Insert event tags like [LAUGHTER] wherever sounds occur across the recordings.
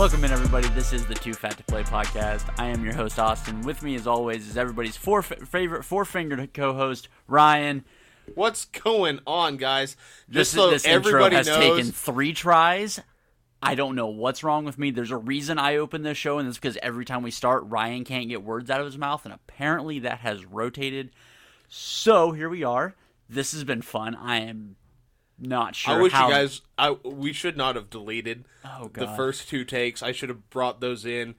Welcome in, everybody. This is the Too Fat to Play podcast. I am your host, Austin. With me, as always, is everybody's four favorite four-fingered co-host, Ryan. What's going on, guys? Just this, so this everybody intro has knows, taken three tries. I don't know what's wrong with me. There's a reason I open this show, and it's because every time we start, Ryan can't get words out of his mouth, and apparently that has rotated. So here we are. This has been fun. I am not sure. I wish how... you guys. I we should not have deleted oh, the first two takes. I should have brought those in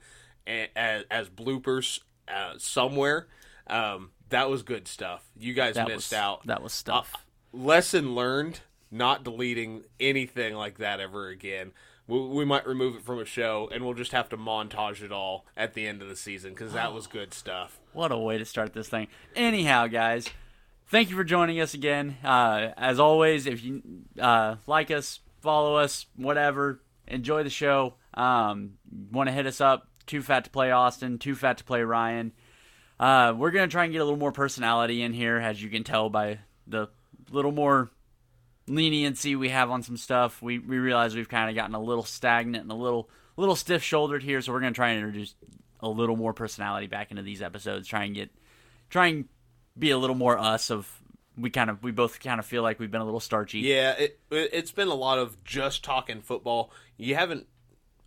as, as bloopers uh, somewhere. Um, that was good stuff. You guys that missed was, out. That was stuff. Uh, lesson learned. Not deleting anything like that ever again. We, we, might remove it from a show, and we'll just have to montage it all at the end of the season because that was [SIGHS] good stuff. What a way to start this thing. Anyhow, guys, thank you for joining us again. Uh, as always, if you uh, like us, follow us, whatever, enjoy the show. Um, Want to hit us up? Too fat to play Austin. Too fat to play Ryan. Uh, we're gonna try and get a little more personality in here, as you can tell by the little more leniency we have on some stuff. We we realize we've kind of gotten a little stagnant and a little little stiff shouldered here, so we're gonna try and introduce a little more personality back into these episodes. Try and get try and be a little more us of we kind of we both kind of feel like we've been a little starchy. Yeah, it it's been a lot of just talking football. You haven't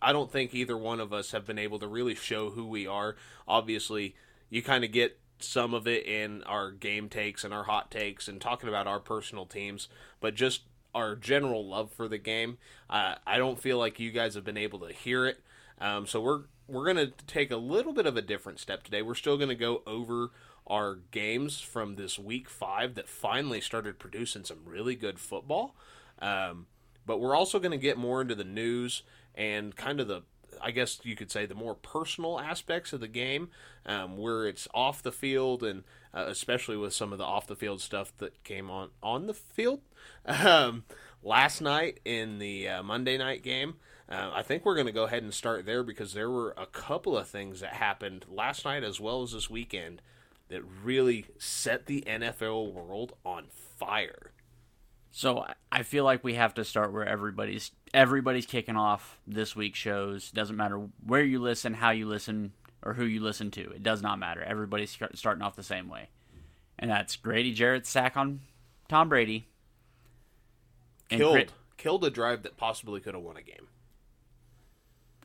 I don't think either one of us have been able to really show who we are. Obviously, you kind of get some of it in our game takes and our hot takes and talking about our personal teams, but just our general love for the game. Uh, I don't feel like you guys have been able to hear it. Um, so we're we're gonna take a little bit of a different step today. We're still gonna go over our games from this week five that finally started producing some really good football. Um, but we're also going to get more into the news and kind of the I guess you could say the more personal aspects of the game, um, where it's off the field, and uh, especially with some of the off the field stuff that came on on the field um, last night in the uh, Monday night game. Uh, I think we're going to go ahead and start there because there were a couple of things that happened last night as well as this weekend that really set the NFL world on fire. So I feel like we have to start where everybody's everybody's kicking off this week's shows. Doesn't matter where you listen, how you listen, or who you listen to. It does not matter. Everybody's starting off the same way, and that's Grady Jarrett's sack on Tom Brady. Killed killed a drive that possibly could have won a game.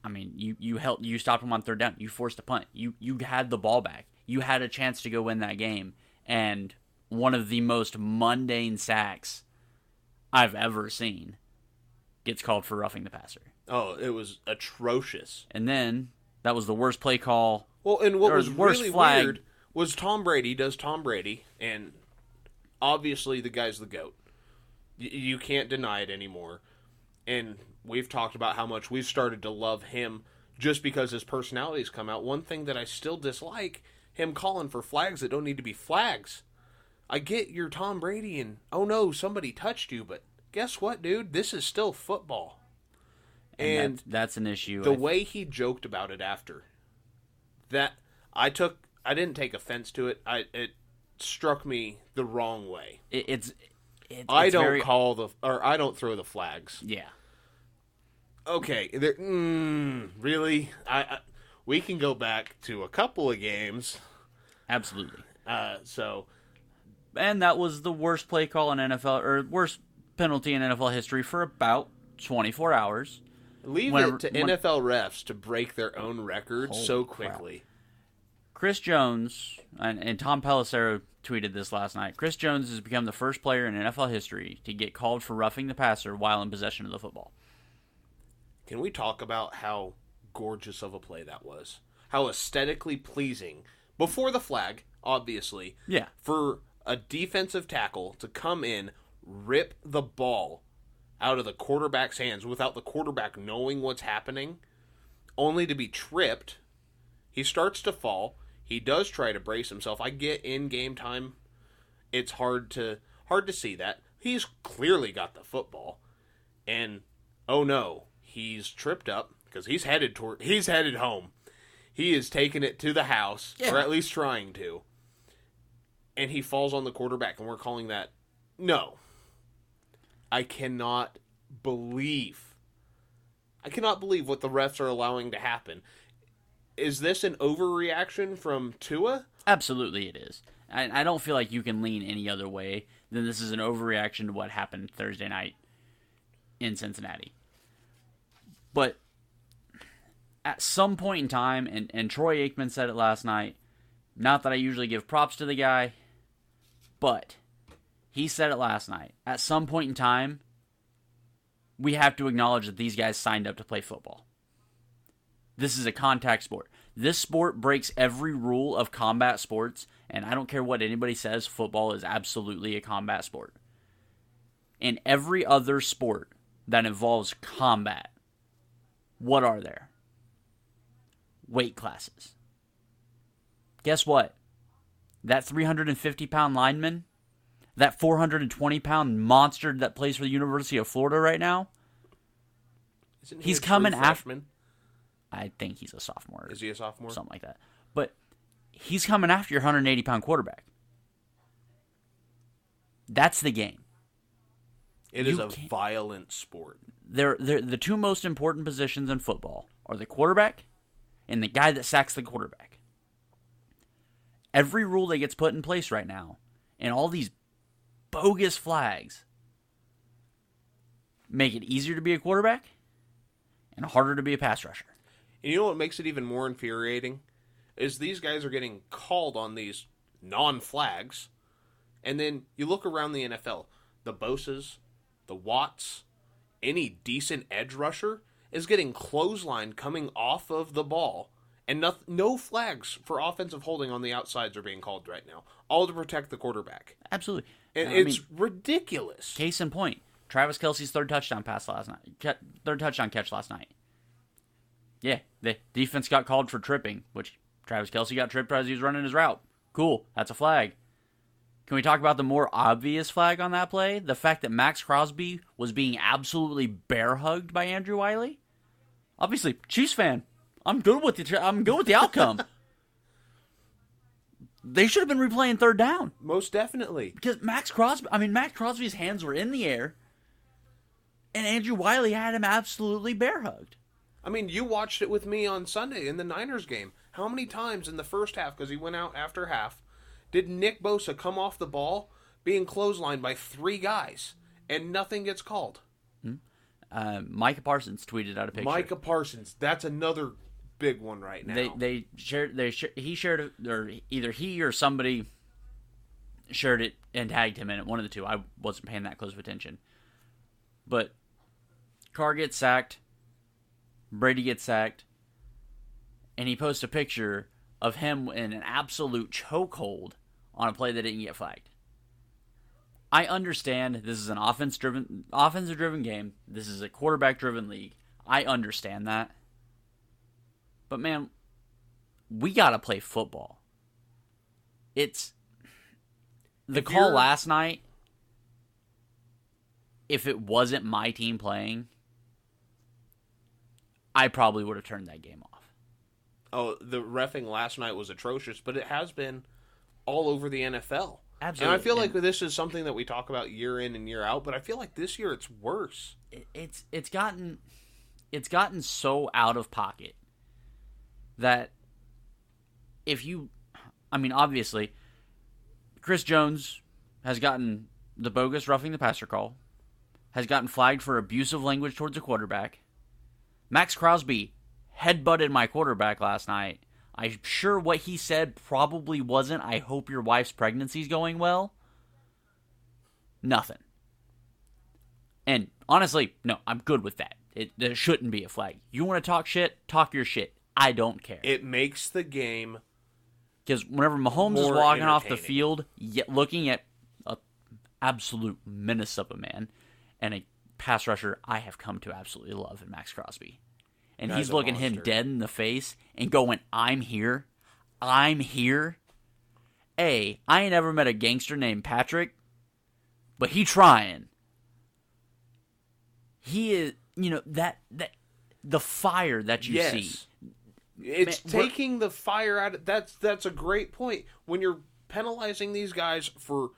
I mean, you you helped you stopped him on third down. You forced a punt. You you had the ball back. You had a chance to go win that game, and one of the most mundane sacks I've ever seen gets called for roughing the passer. Oh, it was atrocious. And then that was the worst play call. Well, and what was really flag. weird was Tom Brady does Tom Brady, and obviously the guy's the goat. Y- you can't deny it anymore. And we've talked about how much we've started to love him just because his personality's come out. One thing that I still dislike him calling for flags that don't need to be flags. I get you're Tom Brady and oh no, somebody touched you, but guess what, dude? This is still football. And, and that, that's an issue. The way he joked about it after that, I took, I didn't take offense to it. I it struck me the wrong way. It, it's, it, I it's don't very... call the or I don't throw the flags. Yeah. Okay. Mm, really? I, I we can go back to a couple of games. Absolutely. Uh, so and that was the worst play call in NFL or worst penalty in NFL history for about 24 hours. Leave Whenever, it to when, NFL refs to break their own record so quickly. Crap. Chris Jones and, and Tom Pelissero tweeted this last night. Chris Jones has become the first player in NFL history to get called for roughing the passer while in possession of the football. Can we talk about how gorgeous of a play that was? How aesthetically pleasing before the flag, obviously. Yeah. For a defensive tackle to come in, rip the ball out of the quarterback's hands without the quarterback knowing what's happening, only to be tripped. He starts to fall. He does try to brace himself. I get in game time. It's hard to hard to see that. He's clearly got the football. And oh no, he's tripped up because he's headed toward he's headed home. He is taking it to the house, yeah. or at least trying to and he falls on the quarterback, and we're calling that no. I cannot believe I cannot believe what the refs are allowing to happen. Is this an overreaction from Tua? Absolutely, it is. I, I don't feel like you can lean any other way than this is an overreaction to what happened Thursday night in Cincinnati. But at some point in time, and, and Troy Aikman said it last night, not that I usually give props to the guy, but he said it last night. At some point in time, we have to acknowledge that these guys signed up to play football. This is a contact sport. This sport breaks every rule of combat sports, and I don't care what anybody says, football is absolutely a combat sport. In every other sport that involves combat, what are there? Weight classes. Guess what? That 350 pound lineman, that 420 pound monster that plays for the University of Florida right now, Isn't He's coming after- I think he's a sophomore. Is he a sophomore? something like that. But he's coming after your 180 pound quarterback. That's the game. It is You a violent sport. They're, they're, the two most important positions in football are the quarterback and the guy that sacks the quarterback. Every rule that gets put in place right now, and all these bogus flags, make it easier to be a quarterback and harder to be a pass rusher. And you know what makes it even more infuriating? Is these guys are getting called on these non flags, and then you look around the NFL, the Bosas, the Watts, any decent edge rusher is getting clothesline coming off of the ball, and no, no flags for offensive holding on the outsides are being called right now, all to protect the quarterback. Absolutely. And I it's mean, ridiculous. Case in point, Travis Kelce's third touchdown pass last night, third touchdown catch last night. Yeah, the defense got called for tripping, which Travis Kelce got tripped as he was running his route. Cool, that's a flag. Can we talk about the more obvious flag on that play? The fact that Maxx Crosby was being absolutely bear hugged by Andrew Wylie. Obviously, Chiefs fan. I'm good with the I'm good with the outcome. [LAUGHS] they should have been replaying third down Most definitely. because Maxx Crosby, I mean Maxx Crosby's hands were in the air, and Andrew Wylie had him absolutely bear hugged. I mean, you watched it with me on Sunday in the Niners game. How many times in the first half, because he went out after half, did Nick Bosa come off the ball being clotheslined by three guys and nothing gets called? Uh, Micah Parsons tweeted out a picture. Micah Parsons, that's another big one right now. they they shared they sh- he shared it or either he or somebody shared it and tagged him in it. One of the two. I wasn't paying that close of attention, but Carr gets sacked, Brady gets sacked, and he posts a picture of him in an absolute chokehold on a play that didn't get flagged. I understand this is an offense driven offensive driven game. This is a quarterback driven league. I understand that. But man, we got to play football. It's the If call you're- last night. If it wasn't my team playing, I probably would have turned that game off. oh, the refing last night was atrocious, but it has been all over the NFL. Absolutely. And I feel like And- this is something that we talk about year in and year out, but I feel like this year it's worse. it's it's gotten it's gotten so out of pocket that if you I mean obviously Chris Jones has gotten the bogus roughing the passer call has gotten flagged for abusive language towards a quarterback. Maxx Crosby headbutted my quarterback last night. I'm sure what he said probably wasn't I hope your wife's pregnancy's going well. Nothing. And honestly, no, I'm good with that. It there shouldn't be a flag. You want to talk shit? Talk your shit. I don't care. It makes the game Because whenever Mahomes is walking off the field, yet looking at an absolute menace of a man and a pass rusher, I have come to absolutely love in Maxx Crosby. And he's looking him dead in the face and going, "I'm here, I'm here." A, I ain't ever met a gangster named Patrick, but he trying. He is, you know that that the fire that you yes. see. It's Man, taking the fire out of that's that's a great point. When you're penalizing these guys for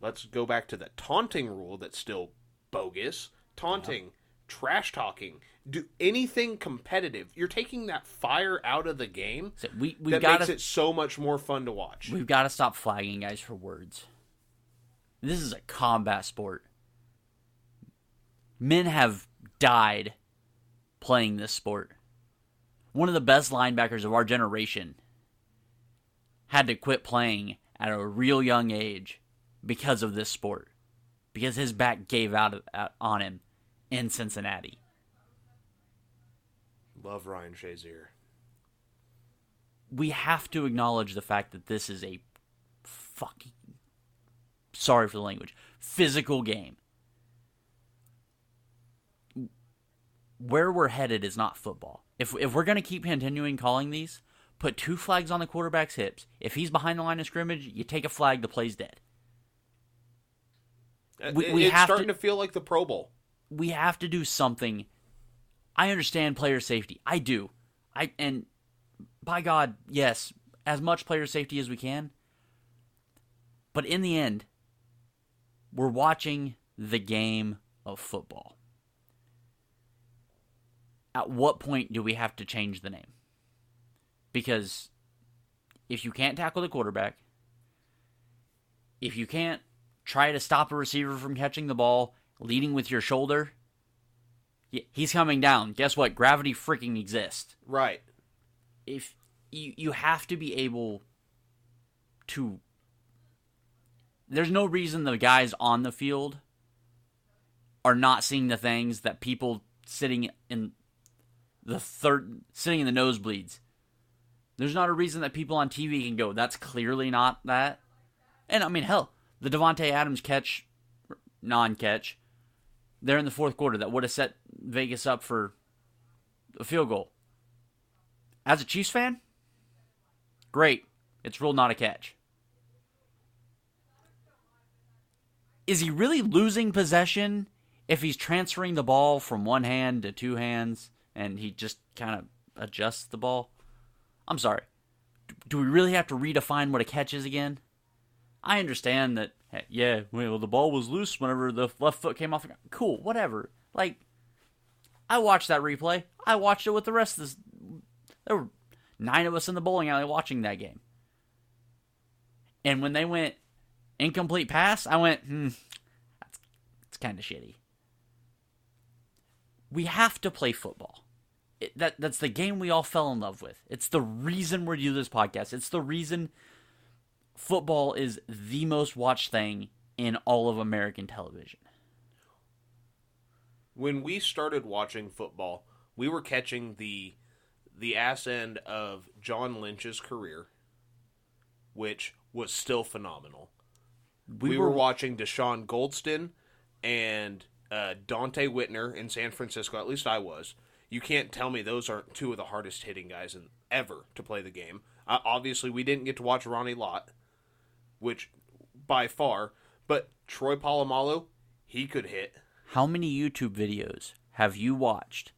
let's go back to the taunting rule that's still bogus. Taunting, trash talking, do anything competitive. You're taking that fire out of the game. So we that got makes it so much more fun to watch. we've got to stop flagging guys for words. This is a combat sport. Men have died playing this sport. One of the best linebackers of our generation had to quit playing at a real young age because of this sport. Because his back gave out on him in Cincinnati. Love Ryan Shazier. we have to acknowledge the fact that this is a fucking sorry for the language physical game where we're headed is not football if, if we're going to keep continuing calling these put two flags on the quarterback's hips if he's behind the line of scrimmage you take a flag the play's dead uh, We- It- we it's have starting to- to feel like the Pro Bowl. We have to do something. I understand player safety. I do. I and by God, yes, as much player safety as we can. But in the end, we're watching the game of football. At what point do we have to change the name? Because if you can't tackle the quarterback, if you can't try to stop a receiver from catching the ball leading with your shoulder, he's coming down. Guess what? Gravity freaking exists. Right. If you you have to be able to there's no reason the guys on the field are not seeing the things that people sitting in the third sitting in the nosebleeds. There's not a reason that people on TV can go, that's clearly not that. And I mean, hell, the Davante Adams catch, non-catch, there in the fourth quarter that would have set Vegas up for a field goal. As a Chiefs fan, great. It's ruled not a catch. Is he really losing possession if he's transferring the ball from one hand to two hands and he just kind of adjusts the ball? I'm sorry. Do we really have to redefine what a catch is again? I understand that, yeah, well, the ball was loose whenever the left foot came off. Cool, whatever. Like, I watched that replay. I watched it with the rest of this. There were nine of us in the bowling alley watching that game. And when they went incomplete pass, I went, hmm, that's, that's kind of shitty. We have to play football. It, that that's the game we all fell in love with. It's the reason we do this podcast. It's the reason football is the most watched thing in all of American television. When we started watching football, we were catching the the ass end of John Lynch's career, which was still phenomenal. We, were, watching Dashon Goldson and uh, Donte Whitner in San Francisco. At least I was. You can't tell me those aren't two of the hardest hitting guys in, ever to play the game. Uh, obviously, we didn't get to watch Ronnie Lott, which by far, but Troy Polamalu, he could hit. How many YouTube videos have you watched?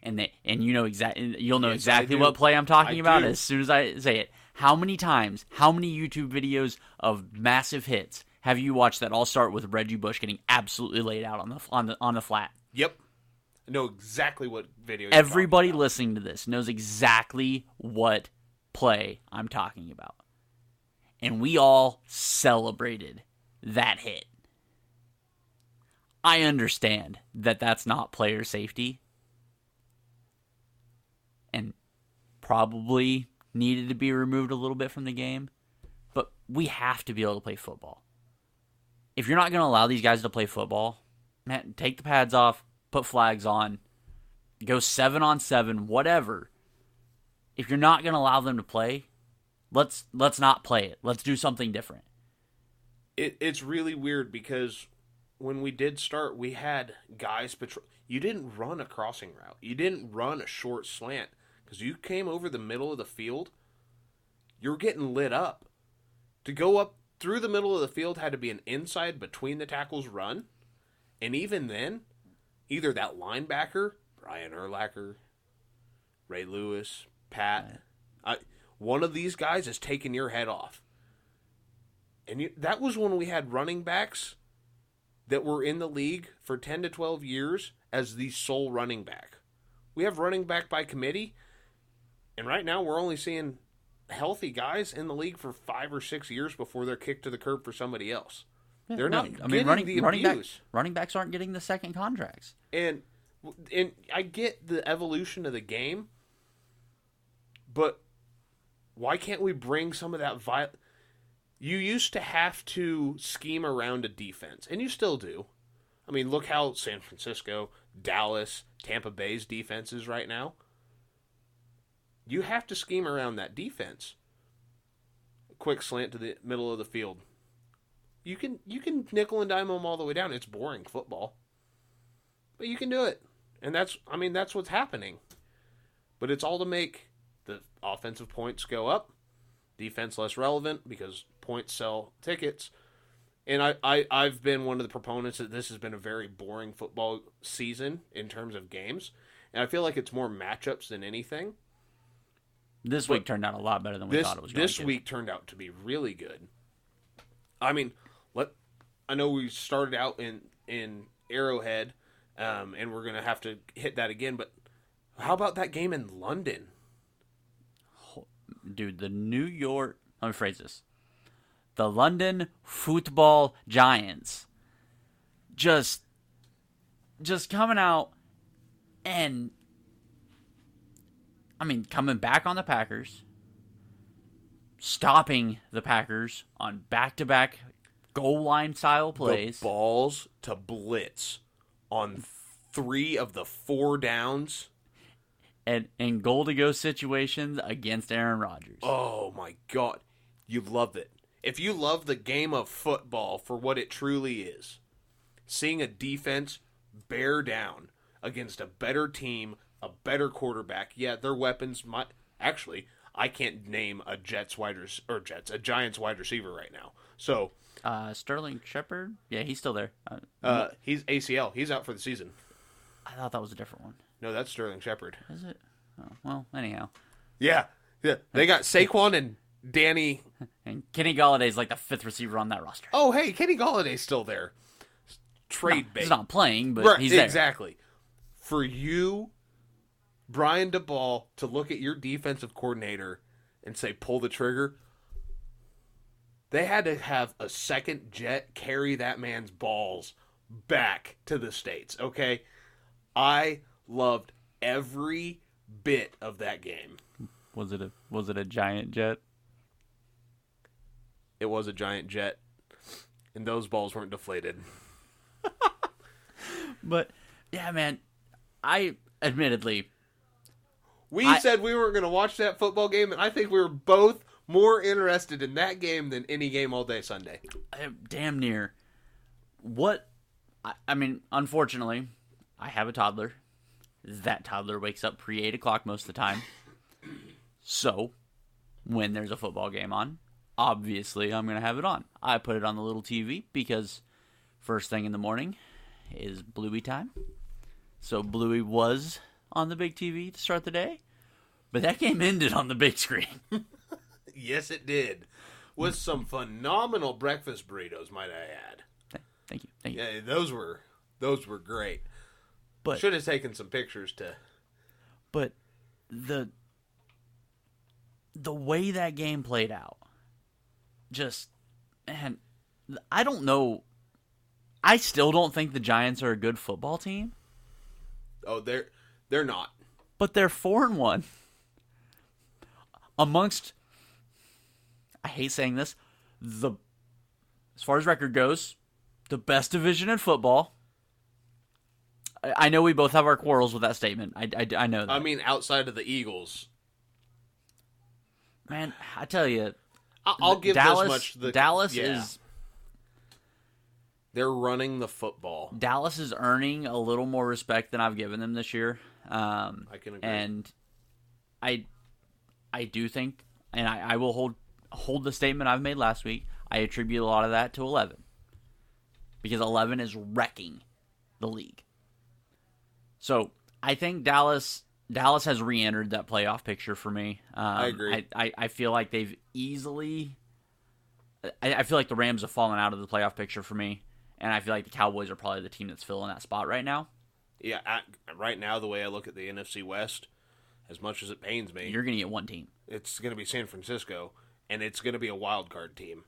And they, and you know exactly you'll know Yes, exactly what play I'm talking I about do. as soon as I say it. How many times, how many YouTube videos of massive hits have you watched that all start with Reggie Bush getting absolutely laid out on the on the on the flat? Yep. I know exactly what video. Everybody listening to this knows exactly what play I'm talking about. And we all celebrated that hit. I understand that that's not player safety and probably needed to be removed a little bit from the game, but we have to be able to play football. If you're not going to allow these guys to play football, man, take the pads off, put flags on, go seven on seven, whatever. If you're not going to allow them to play, let's let's not play it. Let's do something different. it, it's really weird because when we did start, we had guys patrol. You didn't run a crossing route. You didn't run a short slant because you came over the middle of the field. You're getting lit up. To go up through the middle of the field had to be an inside between the tackles run, and even then, either that linebacker Brian Urlacher, Ray Lewis, Pat, I, one of these guys is taking your head off. And you, that was when we had running backs that were in the league for 10 to 12 years as the sole running back. We have running back by committee, and right now we're only seeing healthy guys in the league for five or six years before they're kicked to the curb for somebody else. they're No, not. I mean, running the running back, abuse. running backs aren't getting the second contracts. and and I get the evolution of the game, but why can't we bring some of that vi You used to have to scheme around a defense, and you still do. I mean, look how San Francisco, Dallas, Tampa Bay's defense is right now. You have to scheme around that defense. Quick slant to the middle of the field. You can you can nickel and dime them all the way down. It's boring football but you can do it and that's i mean that's what's happening but it's all to make offensive points go up defense less relevant because points sell tickets and I, I i've been one of the proponents that this has been a very boring football season in terms of games and i feel like it's more matchups than anything This But week turned out a lot better than we this thought it was going this week turned out to be really good. I mean, let I know we started out in in Arrowhead, um, and we're gonna have to hit that again. But how about that game in London? Dude, the New York. Let me phrase this: the London Football Giants, just, just coming out, and I mean, coming back on the Packers, stopping the Packers on back-to-back goal line style plays. The balls to blitz on three of the four downs. And and goal to go situations against Aaron Rodgers. Oh my god, you love it. If you love the game of football for what it truly is, seeing a defense bear down against a better team, a better quarterback. Yeah, their weapons might actually. I can't name a Jets wide res- or Jets a Giants wide receiver right now. So Uh, Sterling Shepard, yeah, he's still there. Uh, uh, he's ACL. He's out for the season. I thought that was a different one. No, that's Sterling Shepard. Is it? Oh, well, anyhow. Yeah, yeah. They got Saquon and Danny. [LAUGHS] And Kenny Golladay's like the fifth receiver on that roster. Oh, hey, Kenny Golladay's still there. Trade bait. He's not playing, but Right, he's there. exactly. For you, Brian Daboll, to look at your defensive coordinator and say, pull the trigger, they had to have a second jet carry that man's balls back to the States, okay? I loved every bit of that game. Was it a was it a giant jet? It was a giant jet, and those balls weren't deflated. [LAUGHS] But yeah, man, I admittedly We I- said we weren't going to watch that football game, and I think we were both more interested in that game than any game all day Sunday. I damn near what I, I mean unfortunately i have a toddler that toddler wakes up pre 8 o'clock most of the time so when there's a football game on obviously i'm going to have it on i put it on the little tv because first thing in the morning is bluey time so bluey was on the big tv to start the day but that game ended on the big screen [LAUGHS] Yes, it did. With some phenomenal breakfast burritos, might I add. thank you thank you Yeah, those were those were great. But Should have taken some pictures to. but the the way that game played out just man i don't know i still don't think the giants are a good football team Oh, they're they're not. but they're four and one amongst i hate saying this the as far as record goes the best division in football I- know we both have our quarrels with that statement. I, I, I know that. I mean, outside of the Eagles, Man, I tell you, I'll give Dallas. this much. The Dallas yeah. is they're running the football. Dallas is earning a little more respect than I've given them this year. Um, I can agree. and I, I do think, and I, I will hold hold the statement I've made last week. I attribute a lot of that to eleven, because eleven is wrecking the league. So I think Dallas Dallas has re-entered that playoff picture for me. Um, I agree. I, I, I feel like they've easily. I, I feel like the Rams have fallen out of the playoff picture for me, and I feel like the Cowboys are probably the team that's filling that spot right now. Yeah, I, right now the way I look at the NFC West, as much as it pains me, You're going to get one team. it's going to be San Francisco, and it's going to be a wild card team.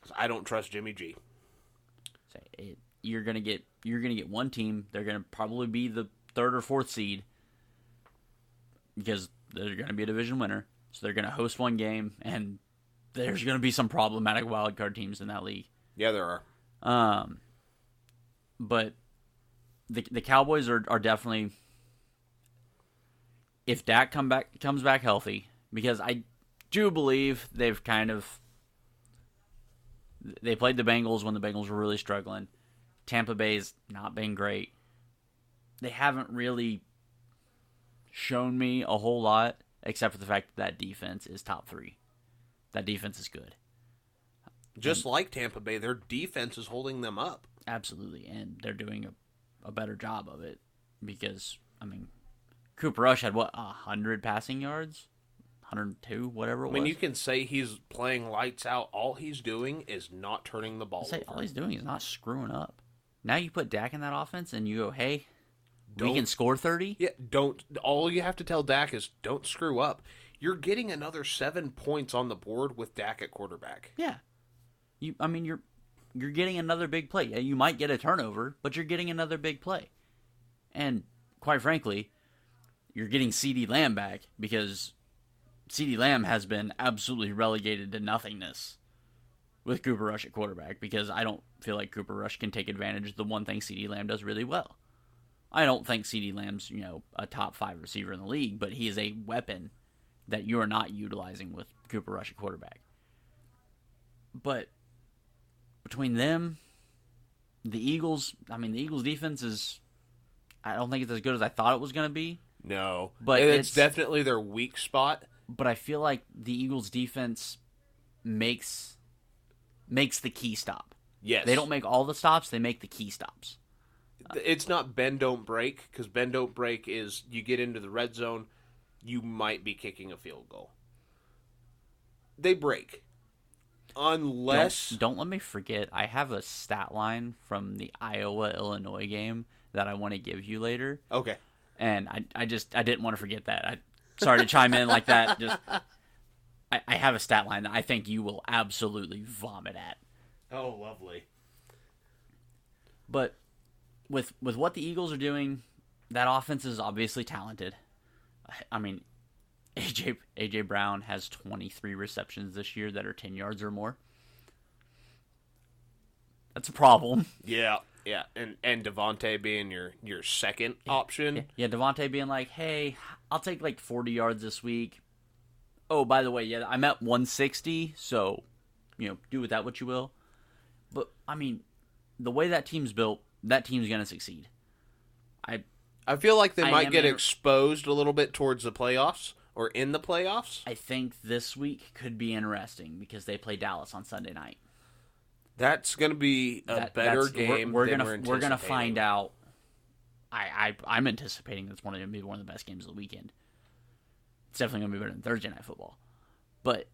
'Cause I don't trust Jimmy G. Say it, you're gonna get you're gonna get one team. They're gonna probably be the third or fourth seed because they're gonna be a division winner. So they're gonna host one game, and there's gonna be some problematic wild card teams in that league. Yeah, there are. Um, but the the Cowboys are are definitely if Dak come back comes back healthy because I do believe they've kind of they played the Bengals when the Bengals were really struggling. Tampa Bay's not been great. They haven't really shown me a whole lot except for the fact that that defense is top 3. That defense is good. Just like Tampa Bay, their defense is holding them up. Absolutely, and they're doing a, a better job of it because I mean, Cooper Rush had what a hundred passing yards, hundred two, whatever it I mean, was. you can say he's playing lights out. All he's doing is not turning the ball say all he's doing is not screwing up. Now you put Dak in that offense, and you go, "Hey, we Don't- can score 30? Yeah, don't. All you have to tell Dak is don't screw up. You're getting another seven points on the board with Dak at quarterback. Yeah. You, I mean, you're you're getting another big play. Yeah, you might get a turnover, but you're getting another big play. And quite frankly, you're getting CeeDee Lamb back because CeeDee Lamb has been absolutely relegated to nothingness with Cooper Rush at quarterback because I don't feel like Cooper Rush can take advantage of the one thing CeeDee Lamb does really well. I don't think CeeDee Lamb's, you know, a top 5 receiver in the league, but he is a weapon that you are not utilizing with Cooper Rush at quarterback. But between them, the Eagles, I mean, the Eagles' defense is, I don't think it's as good as I thought it was going to be. No, But it's, it's- definitely their weak spot. But I feel like the Eagles' defense makes makes the key stop. Yes, They don't make all the stops; they make the key stops. It's not bend don't break because bend don't break is you get into the red zone, you might be kicking a field goal. They break, unless Don't, don't let me forget. I have a stat line from the Iowa Illinois game that I want to give you later. okay. and I, I just I didn't want to forget that. I sorry to chime in like that. Just I, I have a stat line that I think you will absolutely vomit at. Oh, lovely. But with with what the Eagles are doing, that offense is obviously talented. I- mean, [LAUGHS] AJ AJ Brown has 23 receptions this year that are 10 yards or more. That's a problem. [LAUGHS] Yeah, yeah, and and DeVonta being your your second option. Yeah, DeVonta being like, "Hey, I'll take like 40 yards this week." Oh, by the way, yeah, I'm at 160, so you know, do with that what you will. But I mean, the way that team's built, that team's gonna succeed. I I feel like they I might get inter- exposed a little bit towards the playoffs or in the playoffs. I think this week could be interesting because they play Dallas on Sunday night. That's going to be a That- better we're- game. We're, gonna we're, we're gonna find out. I, I I'm anticipating that's one of gonna be one of the best games of the weekend. It's definitely gonna be better than Thursday night football. But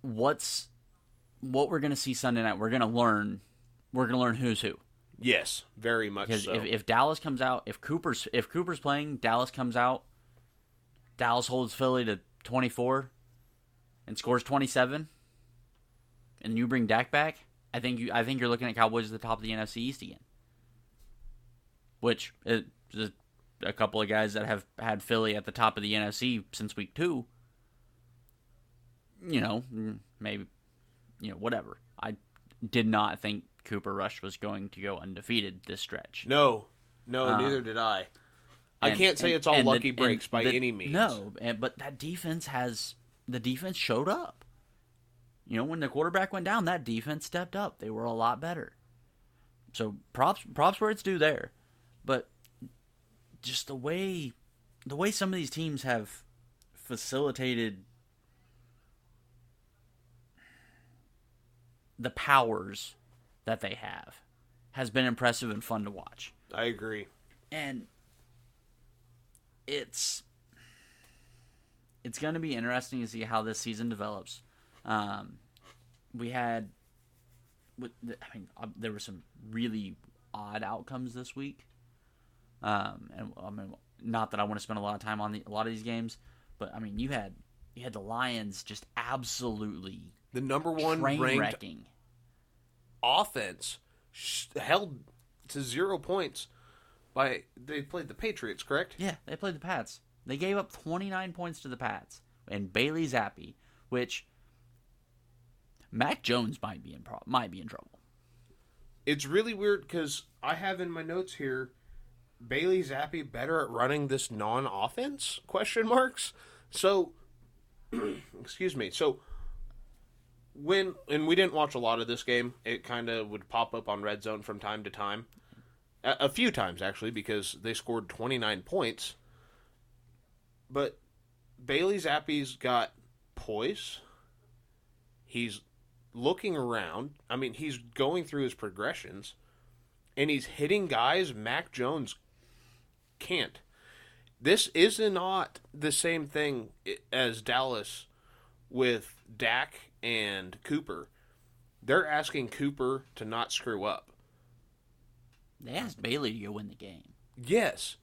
what's what we're gonna see Sunday night? We're gonna learn. We're gonna learn who's who. Yes, very much Because so. if, if Dallas comes out, if Cooper's if Cooper's playing, Dallas comes out. Dallas holds Philly to 24 and scores 27, and you bring Dak back. I think you I think you're looking at Cowboys at the top of the NFC East again. Which uh, is is a couple of guys that have had Philly at the top of the NFC since week two. You know, maybe, you know, whatever. I did not think Cooper Rush was going to go undefeated this stretch. no, no, Uh, neither did I. I And- can't say and- it's all and the- lucky breaks by the- any means. No, and, but that defense has the defense showed up. You know, when the quarterback went down, that defense stepped up. They were a lot better. So props props where it's due there. But just the way the way some of these teams have facilitated the powers that they have has been impressive and fun to watch I agree. and it's it's going to be interesting to see how this season develops. Um, we had with I mean, there were some really odd outcomes this week. Um, and I mean, not that I want to spend a lot of time on the, a lot of these games, but I mean, you had you had the Lions just absolutely The number one ranked wrecking. Offense sh- held to zero points by they played the Patriots, correct? Yeah, they played the Pats. They gave up 29 points to the Pats and Bailey Zappe, which Mac Jones might be in pro- might be in trouble. It's really weird because I have in my notes here Bailey Zappe better at running this non-offense question marks. So, [CLEARS THROAT] excuse me. So when and we didn't watch a lot of this game. It kind of would pop up on red zone from time to time, a, a few times actually, because they scored 29 points. But Bailey Zappe's got poise. He's looking around. I mean, he's going through his progressions, and he's hitting guys Mac Jones can't. This is not the same thing as Dallas with Dak and Cooper. They're asking Cooper to not screw up. They asked Bailey to go win the game. Yes.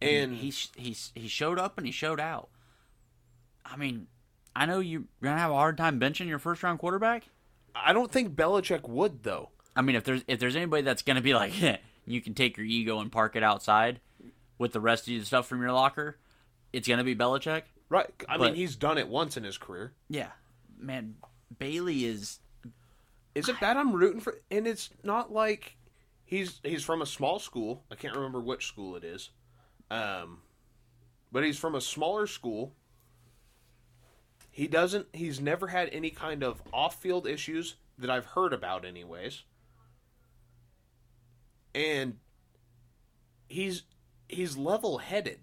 And he he he showed up and he showed out. I mean, I know you're gonna have a hard time benching your first round quarterback. I don't think Belichick would though. I mean, if there's if there's anybody that's gonna be like, [LAUGHS] you can take your ego and park it outside with the rest of the stuff from your locker, it's gonna be Belichick. Right. I But- mean, he's done it once in his career. Yeah, man, Bailey is Is it bad I'm rooting for and it's not like he's he's from a small school. I can't remember which school it is. Um but he's from a smaller school. He doesn't he's never had any kind of off-field issues that I've heard about anyways. And he's he's level-headed.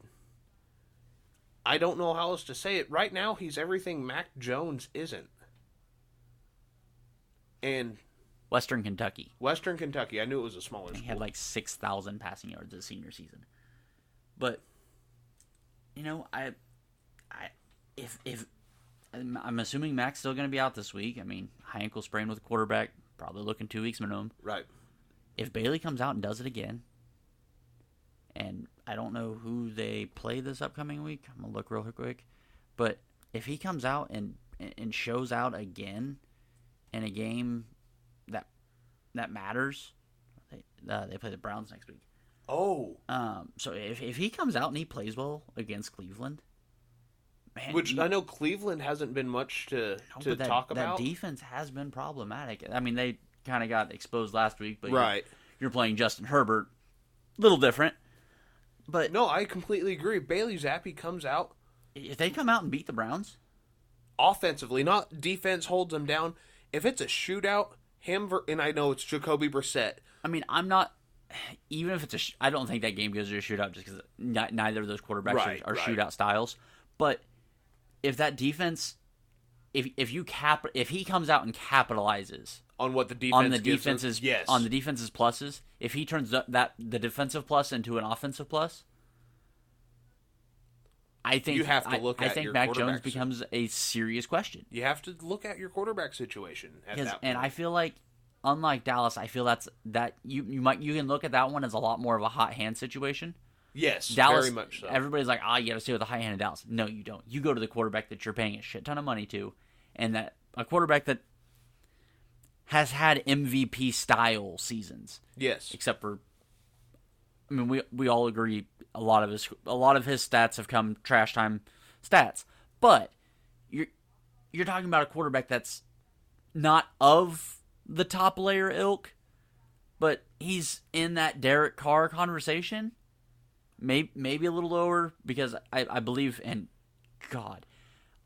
I don't know how else to say it. Right now he's everything Mac Jones isn't. And Western Kentucky. Western Kentucky. I knew it was a smaller He had like six thousand passing yards his senior season. But you know, I, I, if if I'm, I'm assuming Mac's still going to be out this week. I mean, high ankle sprain with a quarterback, probably looking two weeks minimum. right. If Bailey comes out and does it again, and I don't know who they play this upcoming week. I'm gonna look real quick, but if he comes out and and shows out again in a game that that matters, they uh, they play the Browns next week. Oh, Um, so if if he comes out and he plays well against Cleveland, man, which you- I know Cleveland hasn't been much to no, to that, talk that about. defense has been problematic. I mean, they kind of got exposed last week, but right. you're playing Justin Herbert, little different. But No, I completely agree. Bailey Zappe comes out if they come out and beat the Browns, offensively, not defense holds them down. If it's a shootout, him ver- and I know it's Jacoby Brissett. I mean, I'm not. Even if it's a, sh- I don't think that game goes to a shootout just because neither of those quarterbacks Right, are, are right. shootout styles. But if that defense, if if you cap, if he comes out and capitalizes On what the defense on the defenses, yes, on the defenses pluses, if he turns that the defensive plus into an offensive plus, I think You have to look I at think Mac Jones becomes a serious question. you have to look at your quarterback situation at Because that and I feel like unlike Dallas, I feel that's that you you might you can look at that one as a lot more of a hot hand situation. yes, Dallas, very much so. everybody's like, ah, you got to stay with the high hand in Dallas. No, you don't. You go to the quarterback that you're paying a shit ton of money to, and that a quarterback that has had MVP style seasons, yes, except for. I mean, we we all agree a lot of his a lot of his stats have come trash time stats, but you're you're talking about a quarterback that's not of the top layer ilk, but he's in that Derek Carr conversation. Maybe maybe a little lower because I, I believe and God,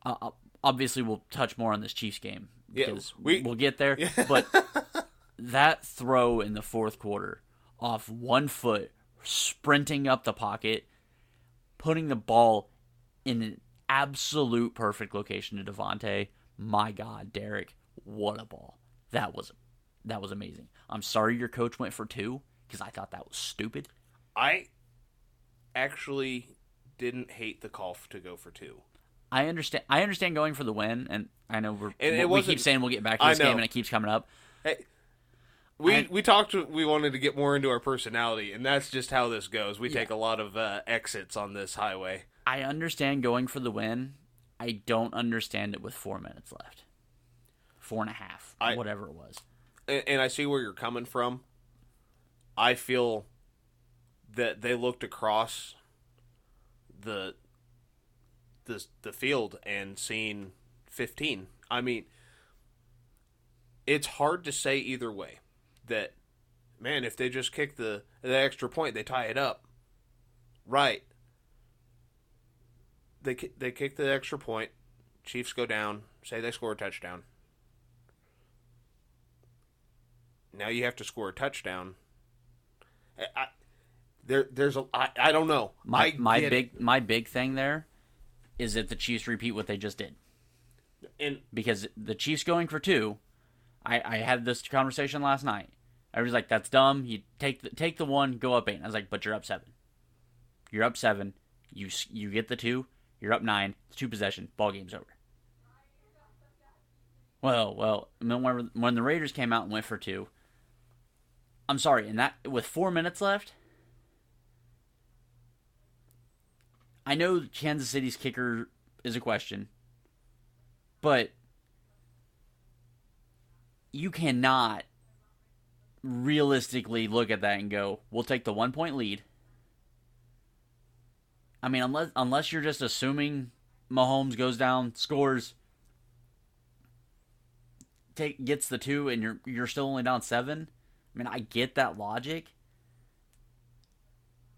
uh, obviously we'll touch more on this Chiefs game Yeah, because we- we'll get there. But [LAUGHS] that throw in the fourth quarter off one foot, sprinting up the pocket, putting the ball in an absolute perfect location to Davante. My God, Derek, what a ball! That was that was amazing. I'm sorry your coach went for two because I thought that was stupid. I actually didn't hate the call to go for two. I understand. I understand going for the win, and I know we're And we keep saying we'll get back to this game, and it keeps coming up. Hey, We I- we talked. We wanted to get more into our personality, and that's just how this goes. We Yeah. take a lot of uh, exits on this highway. I understand going for the win. I don't understand it with four minutes left. Four and a half, I- whatever it was. and, and I see where you're coming from. I feel that they looked across the the the field and seen 15. I mean, it's hard to say either way. That man, if they just kick the the extra point, they tie it up. Right. They they kick the extra point. Chiefs go down. Say they score a touchdown. Now you have to score a touchdown. I, I, there, there's a. I, I don't know. My I my big my big thing there is that the Chiefs repeat what they just did and because the Chiefs going for two. I I had this conversation last night. Was like, "That's dumb. You take the, take the one, go up eight. I was like, "But you're up seven. You're up seven. You you get the two. You're up nine. It's two possession. Ball game's over." Well, well, when when the Raiders came out and went for two, I'm sorry, and that with four minutes left, I know Kansas City's kicker is a question, but you cannot realistically look at that and go, "We'll take the one point lead." I mean, unless unless you're just assuming Mahomes goes down, scores, take gets the two, and you're you're still only down seven. I mean, I get that logic,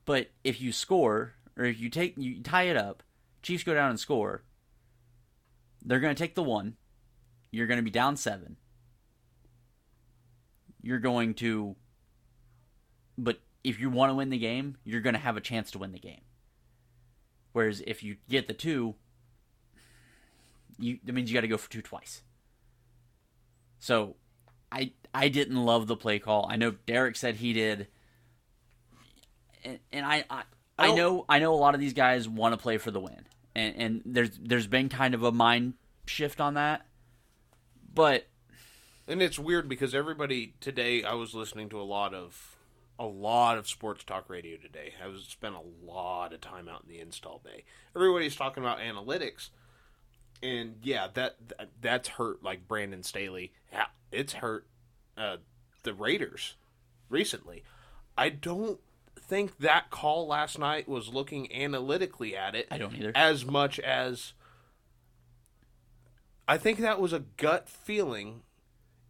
but if you score or if you take you tie it up, Chiefs go down and score, they're going to take the one. You're going to be down seven. You're going to, but if you want to win the game, you're going to have a chance to win the game. Whereas if you get the two, you that means you got to go for two twice. So, I I didn't love the play call. I know Derek said he did, and, and I I, I I know I know a lot of these guys want to play for the win, and and there's there's been kind of a mind shift on that, but and it's weird because everybody today. I was listening to a lot of a lot of sports talk radio today. I was spent a lot of time out in the install bay. Everybody's talking about analytics, and yeah, that, that that's hurt like Brandon Staley. Yeah, it's hurt uh, the Raiders recently. I don't think that call last night was looking analytically at it I don't either. as much as I think that was a gut feeling.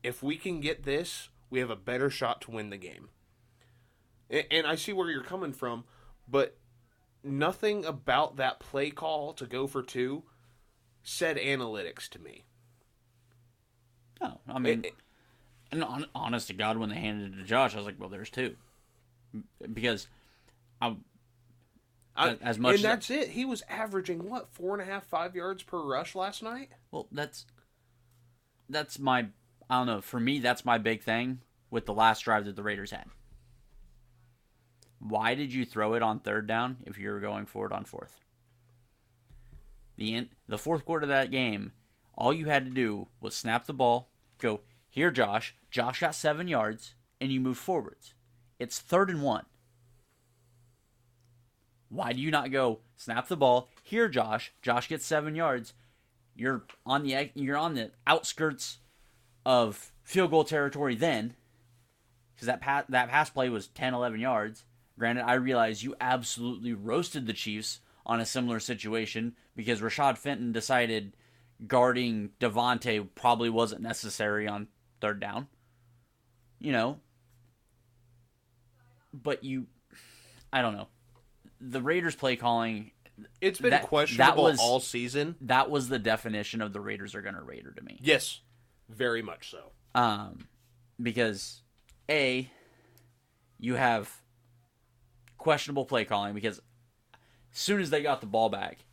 If we can get this, we have a better shot to win the game. And I see where you're coming from, but nothing about that play call to go for two said analytics to me. No, I mean, It- and on, honest to God, when they handed it to Josh, I was like, well, there's two, because I I- As much and as- that's it. He was averaging what four and a half, five yards per rush last night. well, that's that's my I don't know. For me, that's my big thing with the last drive that the Raiders had. Why did you throw it on third down if you were going for it on fourth? The in, the fourth quarter of that game, all you had to do was snap the ball, go here, Josh. Josh got seven yards, and you move forwards. It's third and one. Why do you not go snap the ball here, Josh? Josh gets seven yards. You're on the you're on the outskirts of field goal territory then, because that pass that pass play was 10, 11 yards. Granted, I realize you absolutely roasted the Chiefs on a similar situation because Rashad Fenton decided guarding Davante probably wasn't necessary on third down. You know, but you, I don't know. The Raiders play calling It's been That- that questionable was- all season. that was the definition of the Raiders are going to Raider to me. Yes, very much so. Um, because a you have questionable play calling because as soon as they got the ball back,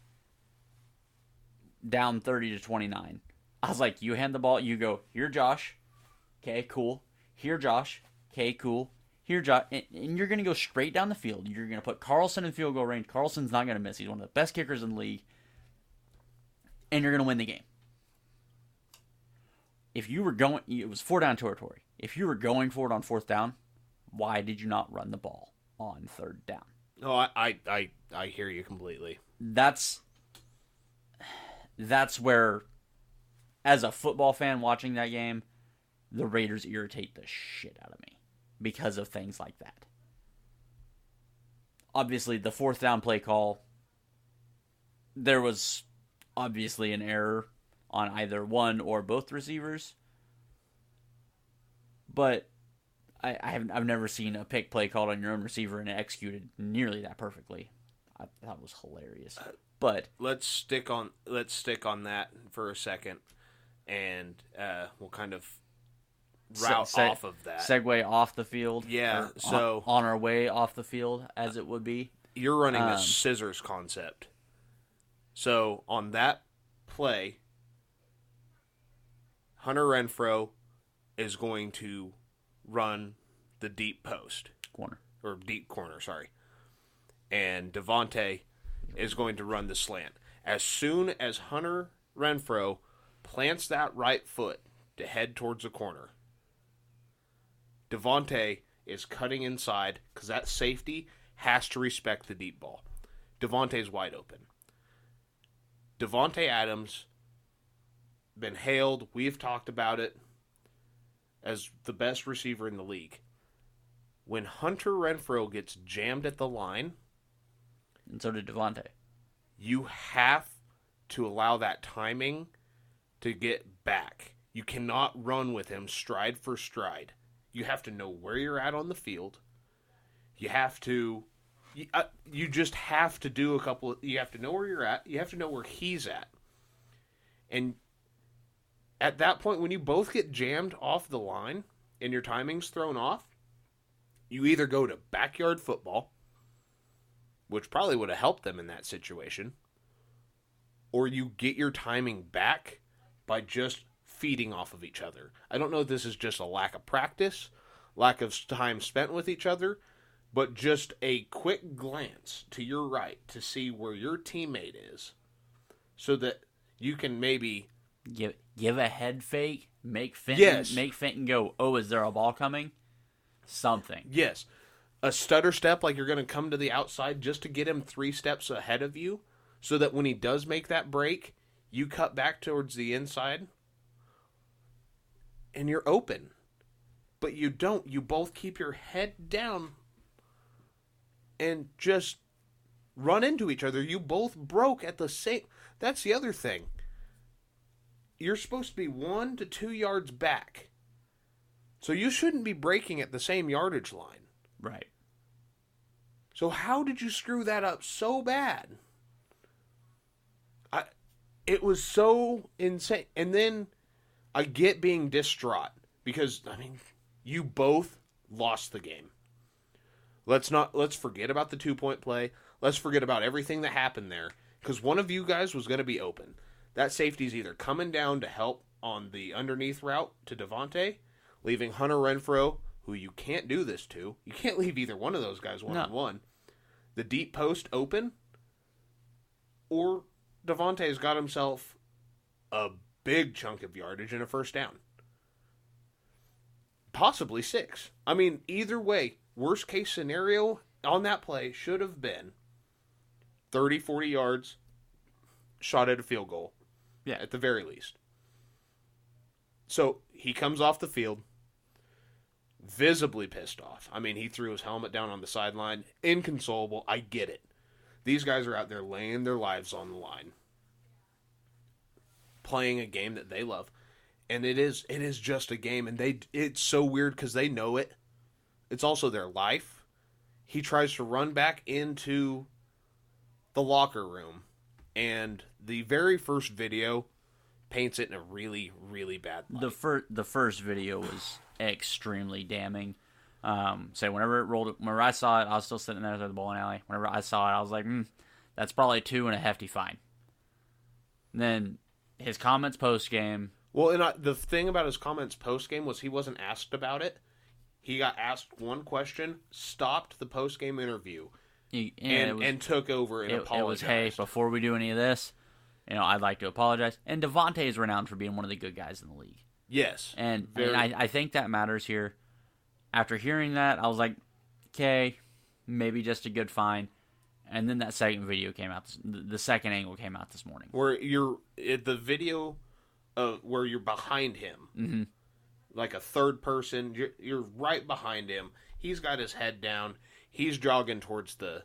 down thirty to twenty nine, I was like, you hand the ball, you go here, Josh. Okay, cool. Here, Josh. Okay, cool. Here, Josh, and, and you're gonna go straight down the field. You're gonna put Carlson in field goal range. Carlson's not gonna miss. He's one of the best kickers in the league, and you're gonna win the game. If you were going, it was four down territory. If you were going for it on fourth down, why did you not run the ball on third down? No, I, I, I, I hear you completely. That's that's where, as a football fan watching that game, the Raiders irritate the shit out of me because of things like that. Obviously, the fourth down play call, there was obviously an error on either one or both receivers. But I, I have I've never seen a pick play called on your own receiver and executed nearly that perfectly. I thought it was hilarious. But Let's stick on let's stick on that for a second, and uh, we'll kind of route se- off of that. segue off the field. Yeah, so- on, on our way off the field, as it would be. You're running Um, a scissors concept. So on that play, Hunter Renfrow is going to run the deep post Corner. or deep corner, sorry. And Davante is going to run the slant. As soon as Hunter Renfrow plants that right foot to head towards the corner, Davante is cutting inside because that safety has to respect the deep ball. Davante's wide open. Davante Adams been hailed. We've talked about it as the best receiver in the league. When Hunter Renfrow gets jammed at the line, And so did Davante. you have to allow that timing to get back. You cannot run with him stride for stride. You have to know where you're at on the field. You have to you, uh, you just have to do a couple of, you have to know where you're at. You have to know where he's at. And at that point when you both get jammed off the line and your timing's thrown off, you either go to backyard football which probably would have helped them in that situation. Or you get your timing back by just feeding off of each other. I don't know if this is just a lack of practice, lack of time spent with each other, but just a quick glance to your right to see where your teammate is so that you can maybe Give give a head fake, make Fenton Yes. make Fenton go, Oh, is there a ball coming? Something. Yes. A stutter step, like you're going to come to the outside just to get him three steps ahead of you, so that when he does make that break, you cut back towards the inside and you're open. But you don't. You both keep your head down and just run into each other. You both broke at the same. That's the other thing. You're supposed to be one to two yards back. So you shouldn't be breaking at the same yardage line. Right. So how did you screw that up so bad? I it was so insane. And then I get being distraught because I mean, you both lost the game. Let's not let's forget about the two-point play. Let's forget about everything that happened there cuz one of you guys was going to be open. That safety's either coming down to help on the underneath route to Davante, leaving Hunter Renfrow, who you can't do this to. You can't [LAUGHS] leave either one of those guys one on one. The deep post open, or Davante's got himself a big chunk of yardage and a first down. Possibly six. I mean, either way, worst case scenario on that play should have been 30, 40 yards, shot at a field goal. Yeah. At the very least. So he comes off the field, visibly pissed off. I mean, he threw his helmet down on the sideline, inconsolable. I get it. These guys are out there laying their lives on the line, playing a game that they love, and it is it is just a game, and they it's so weird because they know it. It's also their life. He tries to run back into the locker room, and the very first video paints it in a really really bad light. The first the first video was extremely damning. Um, so whenever it rolled, whenever I saw it, I was still sitting there at the bowling alley. Whenever I saw it, I was like, mm, "That's probably two and a hefty fine." And then his comments post game, Well, and I, the thing about his comments post game was he wasn't asked about it. He got asked one question, stopped the post game interview, and, and was, and took over and it, it was, "Hey, before we do any of this, you know, I'd like to apologize." And Davante is renowned for being one of the good guys in the league. Yes. And, Very- and I, I think that matters here. After hearing that, I was like, okay, maybe just a good fine. And then that second video came out. The second angle came out this morning. where you're the video of where you're behind him, Mhm. like a third person. You're, you're right behind him. He's got his head down. He's jogging towards the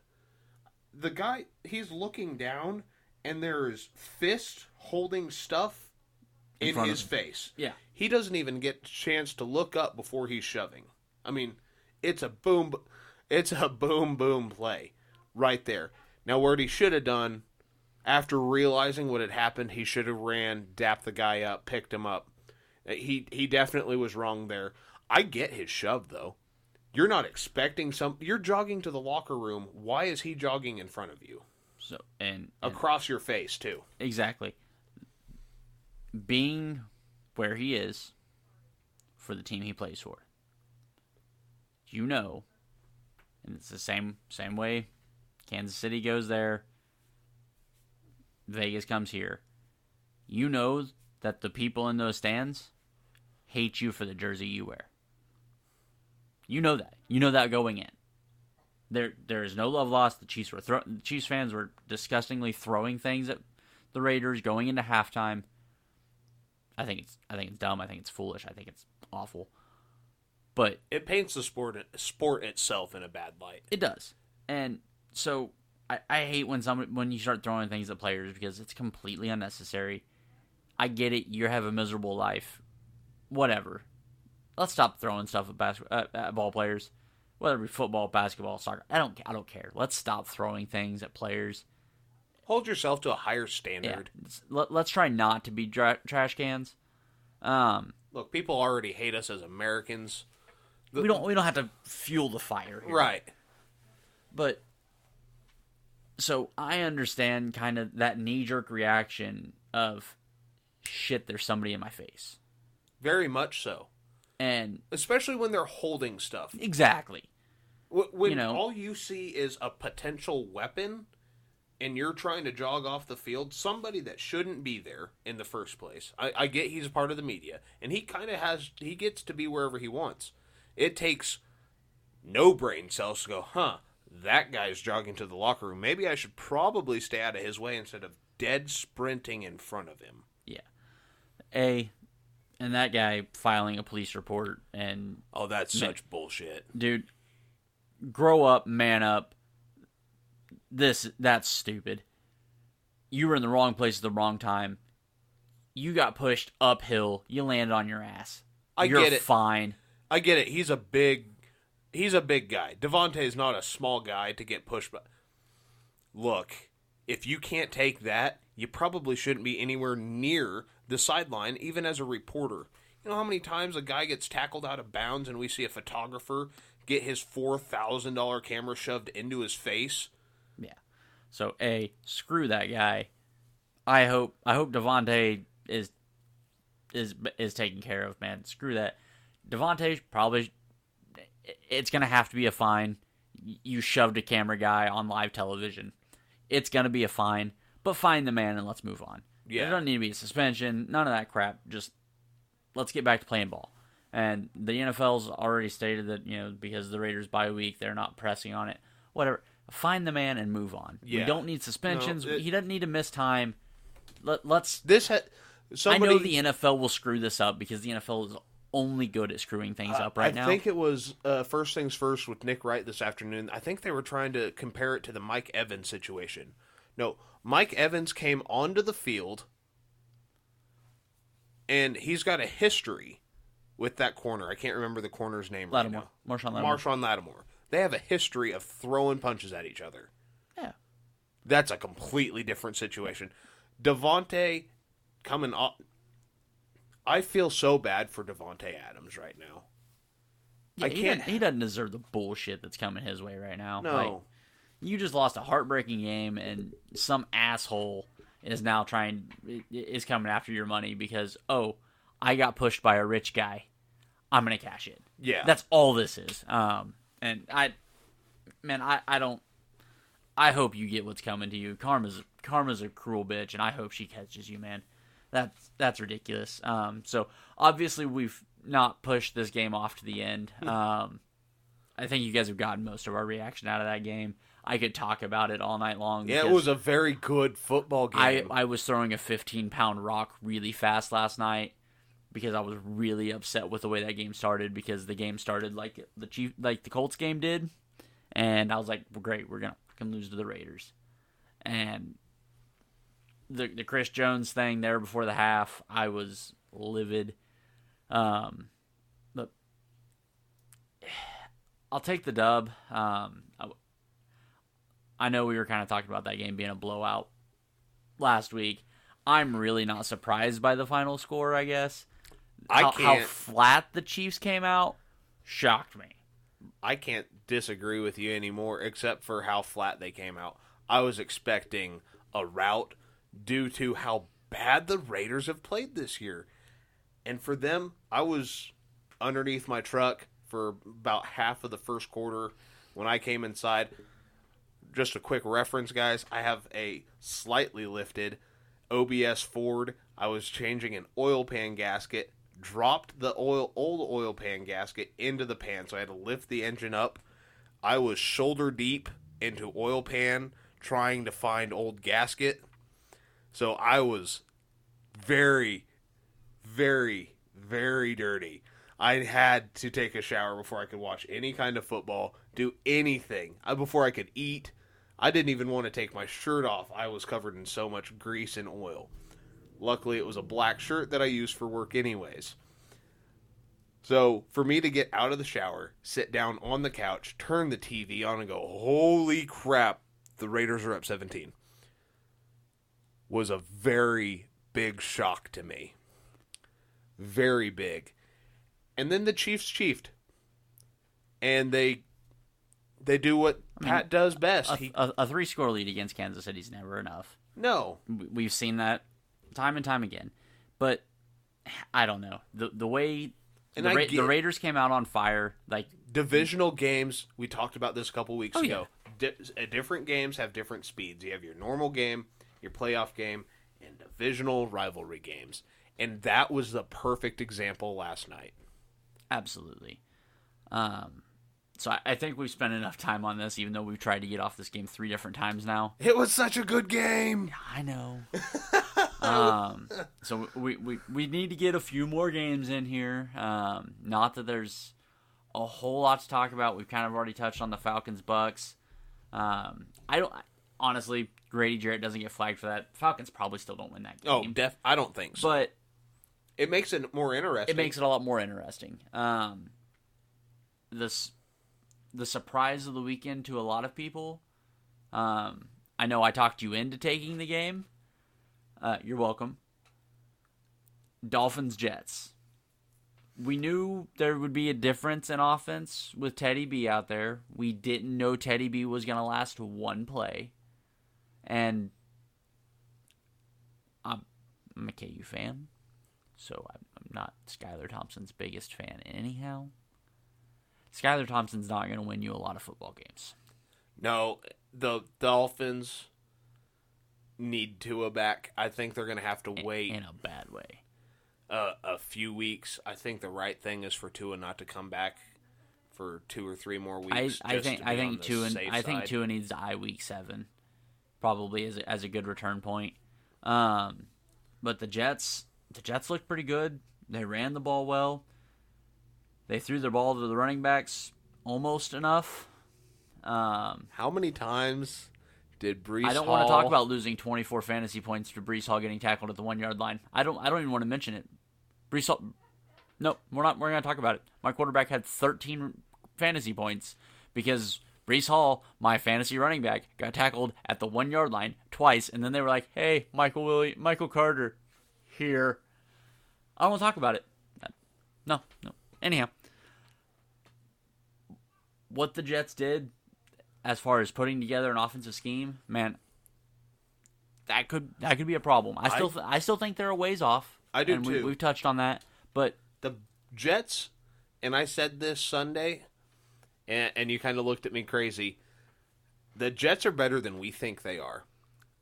the guy. He's looking down, and there's fist holding stuff In in, his face. Yeah. He doesn't even get a chance to look up before he's shoving. I mean, it's a boom. It's a boom boom play right there. Now, what he should have done after realizing what had happened, he should have ran, dapped the guy up, picked him up. He he definitely was wrong there. I get his shove though. You're not expecting some. You're jogging to the locker room. Why is he jogging in front of you, So and, and across your face too? exactly being where he is for the team he plays for. You know, and it's the same same way. Kansas City goes there. Vegas comes here. You know that the people in those stands hate you for the jersey you wear. You know that. You know that going in. There, there is no love lost. The Chiefs were throw- the Chiefs fans were disgustingly throwing things at the Raiders going into halftime. I think it's, I think it's dumb. I think it's foolish. I think it's awful. But It paints the sport sport itself in a bad light. it does. And so I, I hate when somebody when you start throwing things at players because it's completely unnecessary. I get it. You have a miserable life. Whatever. Let's stop throwing stuff at, bas- at, at ball players, whether it be football, basketball, soccer. I don't. I don't care. Let's stop throwing things at players. Hold yourself to a higher standard. It's- Let, let's try not to be dra- trash cans. Um, Look, people already hate us as Americans. The- we don't. We don't have to fuel the fire. Here. Right. But so I understand kind of that knee jerk reaction of shit, there's somebody in my face. Very much so. And Especially when they're holding stuff. exactly. When You know- all you see is a potential weapon and you're trying to jog off the field, somebody that shouldn't be there in the first place. I, I get he's a part of the media, and he kind of has, he gets to be wherever he wants. It takes no brain cells to go, huh, that guy's jogging to the locker room. Maybe I should probably stay out of his way instead of dead sprinting in front of him. Yeah. A and that guy filing a police report and Oh, that's Man. such bullshit. dude grow up, man up. This that's stupid. You were in the wrong place at the wrong time. You got pushed uphill. You landed on your ass. I You're get it. fine. I get it. He's a big, he's a big guy. Davante is not a small guy to get pushed. But look, if you can't take that, you probably shouldn't be anywhere near the sideline, even as a reporter. You know how many times a guy gets tackled out of bounds, and we see a photographer get his four thousand dollar camera shoved into his face. Yeah. So a screw that guy. I hope I hope Davante is is is taken care of, man. Screw that. Davante probably it's gonna have to be a fine. You shoved a camera guy on live television. It's gonna be a fine, but find the man and let's move on. Yeah. There don't need to be a suspension, none of that crap. Just let's get back to playing ball. And the NFL's already stated that, you know, because the Raiders bye week, they're not pressing on it. Whatever. Find the man and move on. We Yeah. don't need suspensions. No, it- he doesn't need to miss time. Let, let's. This ha- somebody. I know the NFL will screw this up because the NFL is only good at screwing things up right I now. I think it was uh, first things first with Nick Wright this afternoon. I think they were trying to compare it to the Mike Evans situation. No, Mike Evans came onto the field, and he's got a history with that corner. I can't remember the corner's name right now. Marshon Lattimore. Marshon Lattimore. They have a history of throwing punches at each other. Yeah. That's a completely different situation. Davante coming off. I feel so bad for Davante Adams right now. Yeah, I he can't- doesn't- He doesn't deserve the bullshit that's coming his way right now. No. Like, you just lost a heartbreaking game, and some asshole is now trying is coming after your money because oh, I got pushed by a rich guy. I'm gonna cash it. Yeah. That's all this is. Um, and I, man, I, I don't. I hope you get what's coming to you. Karma's Karma's a cruel bitch, and I hope she catches you, man. That's that's ridiculous. Um, so obviously we've not pushed this game off to the end. Um, I think you guys have gotten most of our reaction out of that game. I could talk about it all night long. Yeah, it was a very good football I game. I was throwing a 15 pound rock really fast last night because I was really upset with the way that game started because the game started like the chief like the Colts game did, and I was like, well, great, we're gonna fucking lose to the Raiders, and the the Chris Jones thing there before the half, I was livid. Um, but [SIGHS] I'll take the dub. Um, I, I know we were kind of talking about that game being a blowout last week. I'm really not surprised by the final score. I guess I how, how can't- flat the Chiefs came out shocked me. I can't disagree with you anymore, except for how flat they came out. I was expecting a rout due to how bad the Raiders have played this year. And for them, I was underneath my truck for about half of the first quarter when I came inside. Just a quick reference, guys. I have a slightly lifted OBS Ford. I was changing an oil pan gasket, dropped the oil old oil pan gasket into the pan, so I had to lift the engine up. I was shoulder deep into oil pan trying to find old gasket. So I was very very very dirty. I had to take a shower before I could watch any kind of football, do anything. Uh, before I could eat. I didn't even want to take my shirt off. I was covered in so much grease and oil. Luckily, it was a black shirt that I used for work, anyways. So, for me to get out of the shower, sit down on the couch, turn the TV on, and go, Holy crap, the Raiders are up 17, was a very big shock to me. Very big. And then the Chiefs chiefed. And they they do what Pat does best. A, he a, a three score lead against Kansas City's never enough. no. We- We've seen that time and time again. But I don't know the the way And the, Ra- the Raiders came out on fire. Like divisional games we talked about this a couple weeks Oh, ago Di- uh, different games have different speeds you have your normal game your playoff game and divisional rivalry games and that was the perfect example last night Absolutely. Um, so I, I think we've spent enough time on this, even though we've tried to get off this game three different times now. it was such a good game I know. [LAUGHS] um, so we, we we need to get a few more games in here. Um, not that there's a whole lot to talk about. We've kind of already touched on the Falcons Bucks. Um, I don't honestly. Grady Jarrett doesn't get flagged for that. Falcons probably still don't win that game. oh def i don't think so but it makes it more interesting it makes it a lot more interesting. Um, this the surprise of the weekend to a lot of people. Um, I know I talked you into taking the game. Uh, you're welcome. Dolphins Jets. We knew there would be a difference in offense with Teddy B out there. We didn't know Teddy B was going to last one play. And I'm, I'm a KU fan so I'm, I'm not Skylar Thompson's biggest fan anyhow. Skylar Thompson's not going to win you a lot of football games. no the dolphins need Tua back i think they're going to have to wait in a bad way. uh, a few weeks. I think the right thing is for Tua not to come back for two or three more weeks. I just think I think Tua I think. Tua needs to eye week seven, probably as a, as a good return point. Um, but the Jets the Jets looked pretty good. They ran the ball well. They threw the ball to the running backs almost enough. Um, How many times did Breece? I don't want to talk about losing 24 fantasy points to Breece Hall getting tackled at the one yard line. I don't. I don't even want to mention it. Breece Hall. No, we're not. We're going to talk about it. My quarterback had 13 fantasy points because Breece Hall, my fantasy running back, got tackled at the one yard line twice, and then they were like, "Hey, Michael Willie, Michael Carter, here." I don't want to talk about it. No, no. Anyhow, what the Jets did as far as putting together an offensive scheme, man, that could that could be a problem. I still I, still think they're a ways off. I do and we, too. We've touched on that, but the Jets, and I said this Sunday, and, and you kind of looked at me crazy. The Jets are better than we think they are.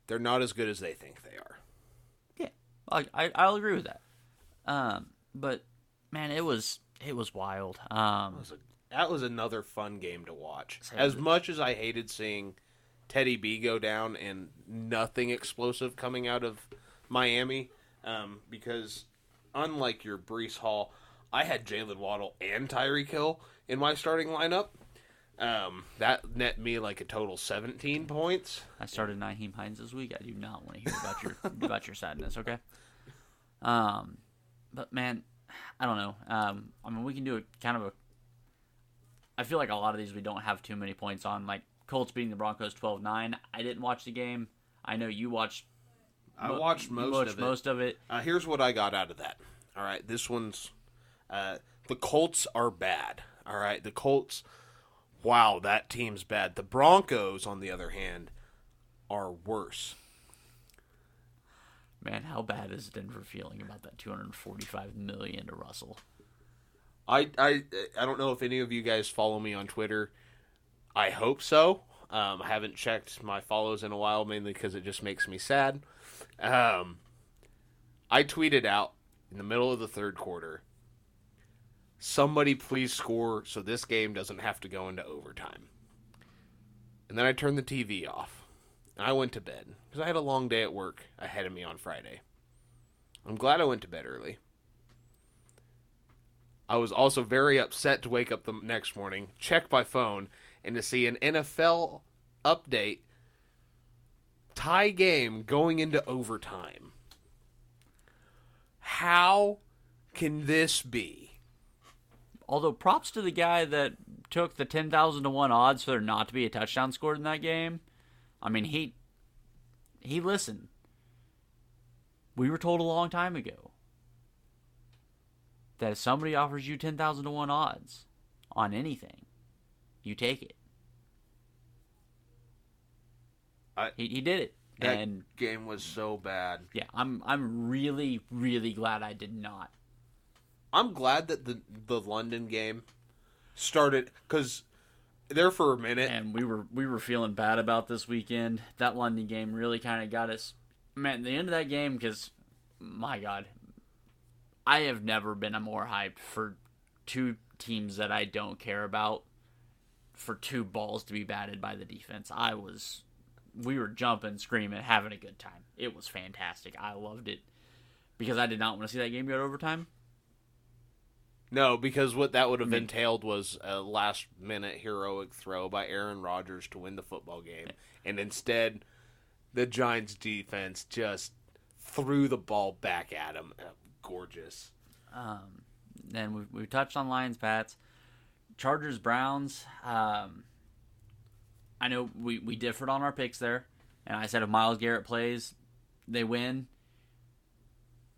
They're not as good as they think they are. yeah, I, I I'll agree with that. Um, but man, it was it was wild. Um, That was, a, that was another fun game to watch. As much as I hated seeing Teddy B go down and nothing explosive coming out of Miami, um, because unlike your Breece Hall, I had Jaylen Waddle and Tyreek Hill in my starting lineup. Um, that net me like a total 17 points. I started Nyheim Hines this week. I do not want to hear about your [LAUGHS] about your sadness. Okay. Um, but man, I don't know. Um, I mean, we can do a kind of a. I feel like a lot of these we don't have too many points on. Like Colts beating the Broncos 12-9. I didn't watch the game. I know you watched. I mo- watched most watched of it. Most of it. Uh, here's what I got out of that. All right, this one's uh, the Colts are bad. All right, the Colts. Wow, that team's bad. The Broncos, on the other hand, are worse. Man, how bad is Denver feeling about that 245 million to Russell? I I I don't know if any of you guys follow me on Twitter. I hope so. Um, I haven't checked my follows in a while, mainly because it just makes me sad. Um, I tweeted out in the middle of the third quarter. Somebody please score so this game doesn't have to go into overtime. And then I turned the TV off. I went to bed because I had a long day at work ahead of me on Friday. I'm glad I went to bed early. I was also very upset to wake up the next morning, check my phone, and to see an NFL update tie game going into overtime. How can this be? Although props to the guy that took the 10,000 to 1 odds for there not to be a touchdown scored in that game. I mean, he he listened. We were told a long time ago that if somebody offers you 10,000 to 1 odds on anything, you take it. I- he, he did it. That And game was so bad. yeah, I'm I'm really really glad I did not. I'm glad that the the London game started because there for a minute. and we were we were feeling bad about this weekend. That London game really kind of got us. Man, the end of that game because, my God, I have never been more hyped for two teams that I don't care about for two balls to be batted by the defense. I was, we were jumping, screaming, having a good time. It was fantastic. I loved it because I did not want to see that game go to overtime. No, because what that would have entailed was a last minute heroic throw by Aaron Rodgers to win the football game. And instead, the Giants defense just threw the ball back at him. Uh, Gorgeous. Um, and we we touched on Lions, Pats, Chargers, Browns. Um, I know we we differed on our picks there, and I said if Myles Garrett plays, they win.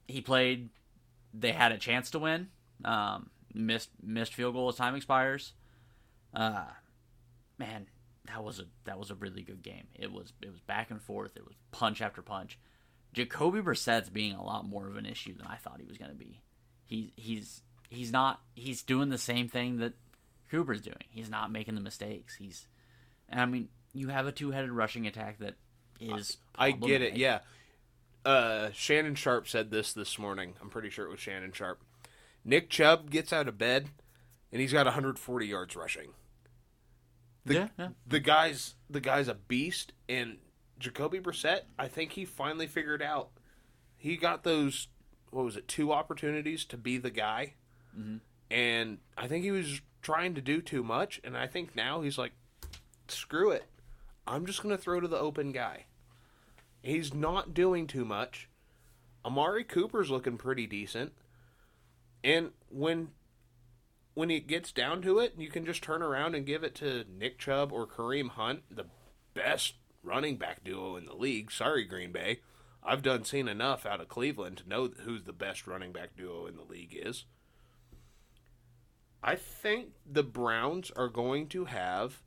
He played, they had a chance to win. Um, missed missed field goal as time expires. Uh, man, that was a that was a really good game. It was it was back and forth. It was punch after punch. Jacoby Brissett's being a lot more of an issue than I thought he was going to be. He he's he's not he's doing the same thing that Cooper's doing. He's not making the mistakes. He's and I mean, you have a two-headed rushing attack that is I get it, yeah. Uh, Shannon Sharpe said this this morning. I'm pretty sure it was Shannon Sharpe. Nick Chubb gets out of bed, and he's got 140 yards rushing. The, yeah, yeah. the guy's the guy's a beast, and Jacoby Brissett, I think he finally figured out. He got those what was it, two opportunities to be the guy, mm-hmm. and I think he was trying to do too much, and I think now he's like, screw it, I'm just gonna throw to the open guy. He's not doing too much. Amari Cooper's looking pretty decent, and when when it gets down to it, you can just turn around and give it to Nick Chubb or Kareem Hunt, the best running back duo in the league. Sorry, Green Bay. I've done seen enough out of Cleveland to know who's the best running back duo in the league is. I think the Browns are going to have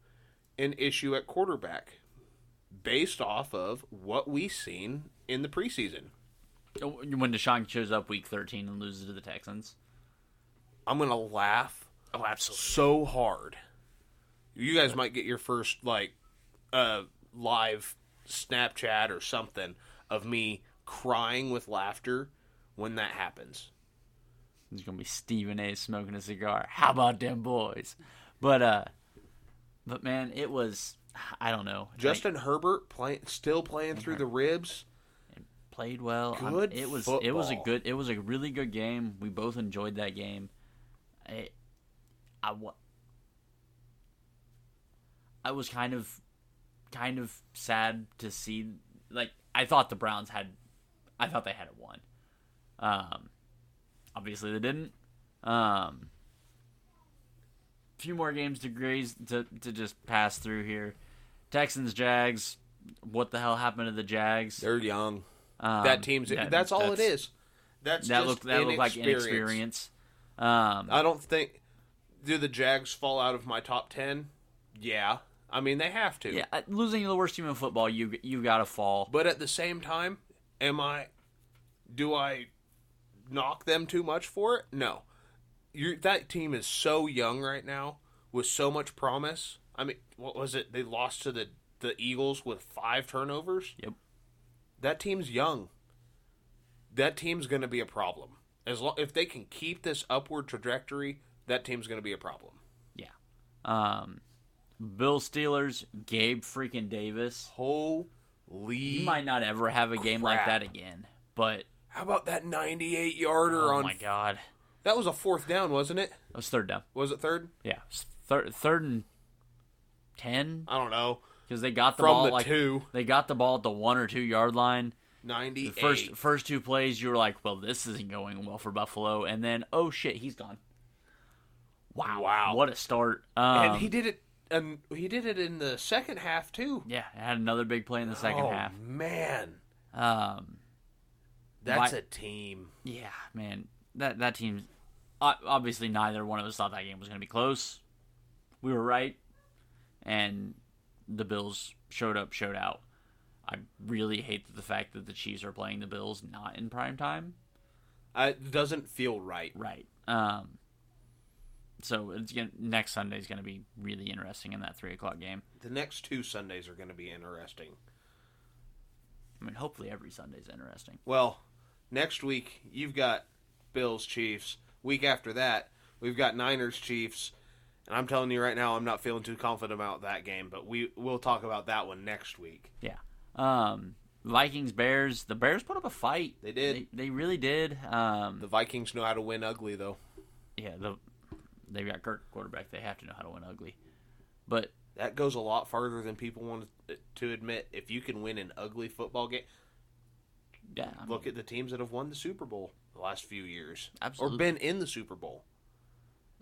an issue at quarterback based off of what we've seen in the preseason. When Deshaun shows up week 13 and loses to the Texans. I'm going to laugh Oh, absolutely. so hard. You guys might get your first like uh live Snapchat or something of me crying with laughter when that happens. There's gonna be Stephen A. smoking a cigar. How about them boys? But uh, but man, it was I don't know. Justin Herbert play, still playing through the ribs. played well. I'm- Good it was it was a good it was a really good game. We both enjoyed that game. I I I was kind of kind of sad to see like I thought the Browns had I thought they had it won. Um obviously they didn't. Um few more games to graze to to just pass through here. Texans Jags what the hell happened to the Jags? They're young. Um, that team's yeah, that's all it that's- is. That's That just looked that looked like inexperience. Um, I don't think do the Jags fall out of my top ten. Yeah, I mean they have to. yeah, uh, losing to the worst team in football, you you got to fall. But at the same time, am I? Do I knock them too much for it? No. you that team is so young right now with so much promise. I mean, what was it? They lost to the the Eagles with five turnovers. Yep. That team's young. That team's going to be a problem. As long if they can keep this upward trajectory, that team's going to be a problem. Yeah. Um, Bill Steelers, Gabe freaking Davis. Holy! He might not ever have a game like that again. But How about that 98 yarder oh on? my god, That was a fourth down, wasn't it? that was third down. Was it third? Yeah, third third and ten I don't know. because they got the From ball the like two. they got the ball at the one or two yard line. 98. The first first two plays, you were like, "Well, this isn't going well for Buffalo," and then, oh shit, he's gone. Wow, Wow. what a start! Um, and he did it. And he did it in the second half too. yeah, had another big play in the second oh, half. man, Um, that's Why- a team. yeah, man, that that team. Obviously, neither one of us thought that game was going to be close. We were right, and the Bills showed up, showed out. I really hate the fact that the Chiefs are playing the Bills not in prime time. Uh, It doesn't feel right. Right. Um. So it's gonna, next Sunday is going to be really interesting in that three o'clock game. The next two Sundays are going to be interesting. I mean, hopefully every Sunday's interesting. Well, next week you've got Bills Chiefs. Week after that, we've got Niners Chiefs. And I'm telling you right now, I'm not feeling too confident about that game, but we we'll talk about that one next week. Yeah. Um. Vikings Bears. The Bears put up a fight. They did. They, they really did. Um. The Vikings know how to win ugly though. yeah. The they've got Kirk quarterback. They have to know how to win ugly. But That goes a lot farther than people want to admit. If you can win an ugly football game, yeah, I mean, look at the teams that have won the Super Bowl the last few years, Absolutely. or been in the Super Bowl.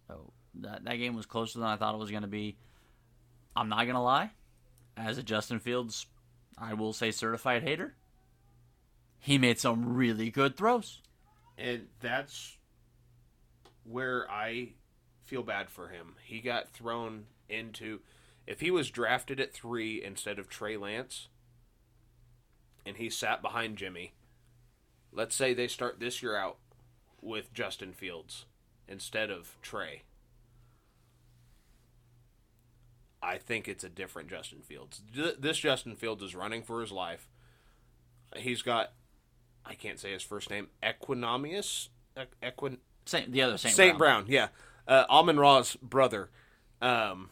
Oh, that that game was closer than I thought it was going to be. I'm not going to lie. As a Justin Fields, I will say certified hater. He made some really good throws. And that's where I feel bad for him. He got thrown into. If he was drafted at three instead of Trey Lance, and he sat behind Jimmy, let's say they start this year out with Justin Fields instead of Trey. I think it's a different Justin Fields. This Justin Fields is running for his life. He's got, I can't say his first name, Equanimeous, Equin, Saint, the other Saint, Saint Brown. Brown, yeah, uh, Amon Ra's brother, um,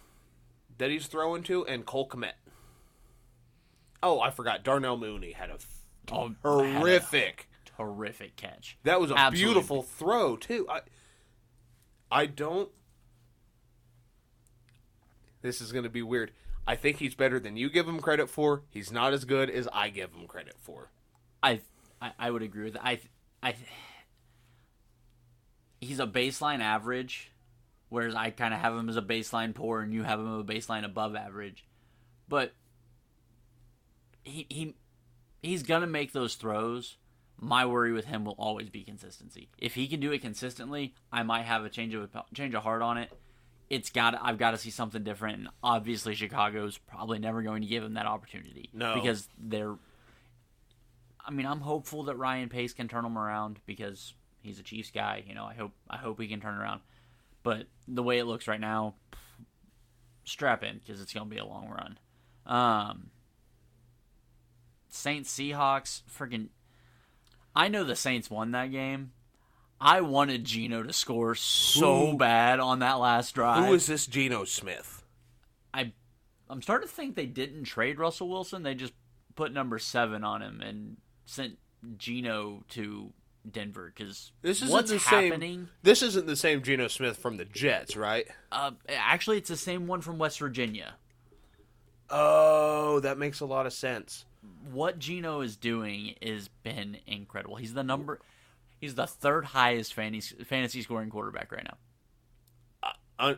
that he's throwing to, and Cole Kmet. Oh, I forgot. Darnell Mooney had a Oh, had a horrific. terrific catch. That was a Absolutely. beautiful throw too. I, I don't. This is going to be weird. I think he's better than you give him credit for. He's not as good as I give him credit for. I, I I would agree with that. I I he's a baseline average, whereas I kind of have him as a baseline poor, and you have him a baseline above average. But he he he's gonna make those throws. My worry with him will always be consistency. If he can do it consistently, I might have a change of change of heart on it. It's got I've got to see something different, and obviously Chicago's probably never going to give him that opportunity. No. because they're I mean, I'm hopeful that Ryan Pace can turn him around because he's a Chiefs guy. You know, I hope I hope he can turn around. But the way it looks right now, strap in because it's going to be a long run. Um, Saints Seahawks, freaking. I know the Saints won that game. I wanted Geno to score so bad on that last drive. Who is this Geno Smith? I I'm starting to think they didn't trade Russell Wilson. They just put number seven on him and sent Geno to Denver because This isn't what's the happening? same. This isn't the same Geno Smith from the Jets, right? Uh, actually, it's the same one from West Virginia. Oh, that makes a lot of sense. What Geno is doing has been incredible. He's the number. He's the third highest fantasy, fantasy scoring quarterback right now. Uh,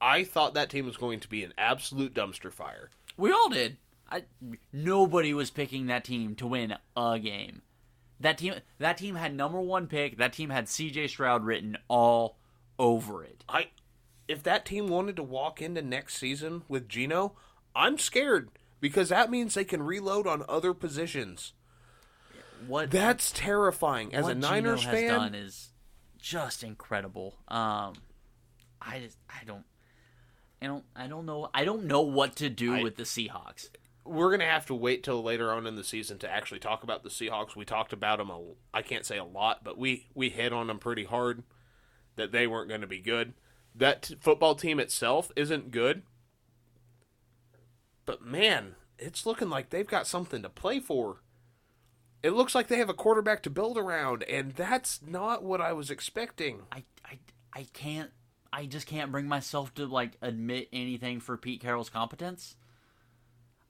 I, I thought that team was going to be an absolute dumpster fire. We all did. I, nobody was picking that team to win a game. That team that team had number one pick. That team had C.J. Stroud written all over it. I, if that team wanted to walk into next season with Geno, I'm scared because that means they can reload on other positions. What That's terrifying. As what a Niners Geno has fan, done is just incredible. Um, I just I don't I don't I don't know I don't know what to do I- with the Seahawks. we're gonna have to wait till later on in the season to actually talk about the Seahawks. We talked about them. A, I can't say a lot, but we we hit on them pretty hard that they weren't going to be good. That t- football team itself isn't good, but man, it's looking like they've got something to play for. It looks like they have a quarterback to build around, and that's not what I was expecting. I I I can't I just can't bring myself to like admit anything for Pete Carroll's competence.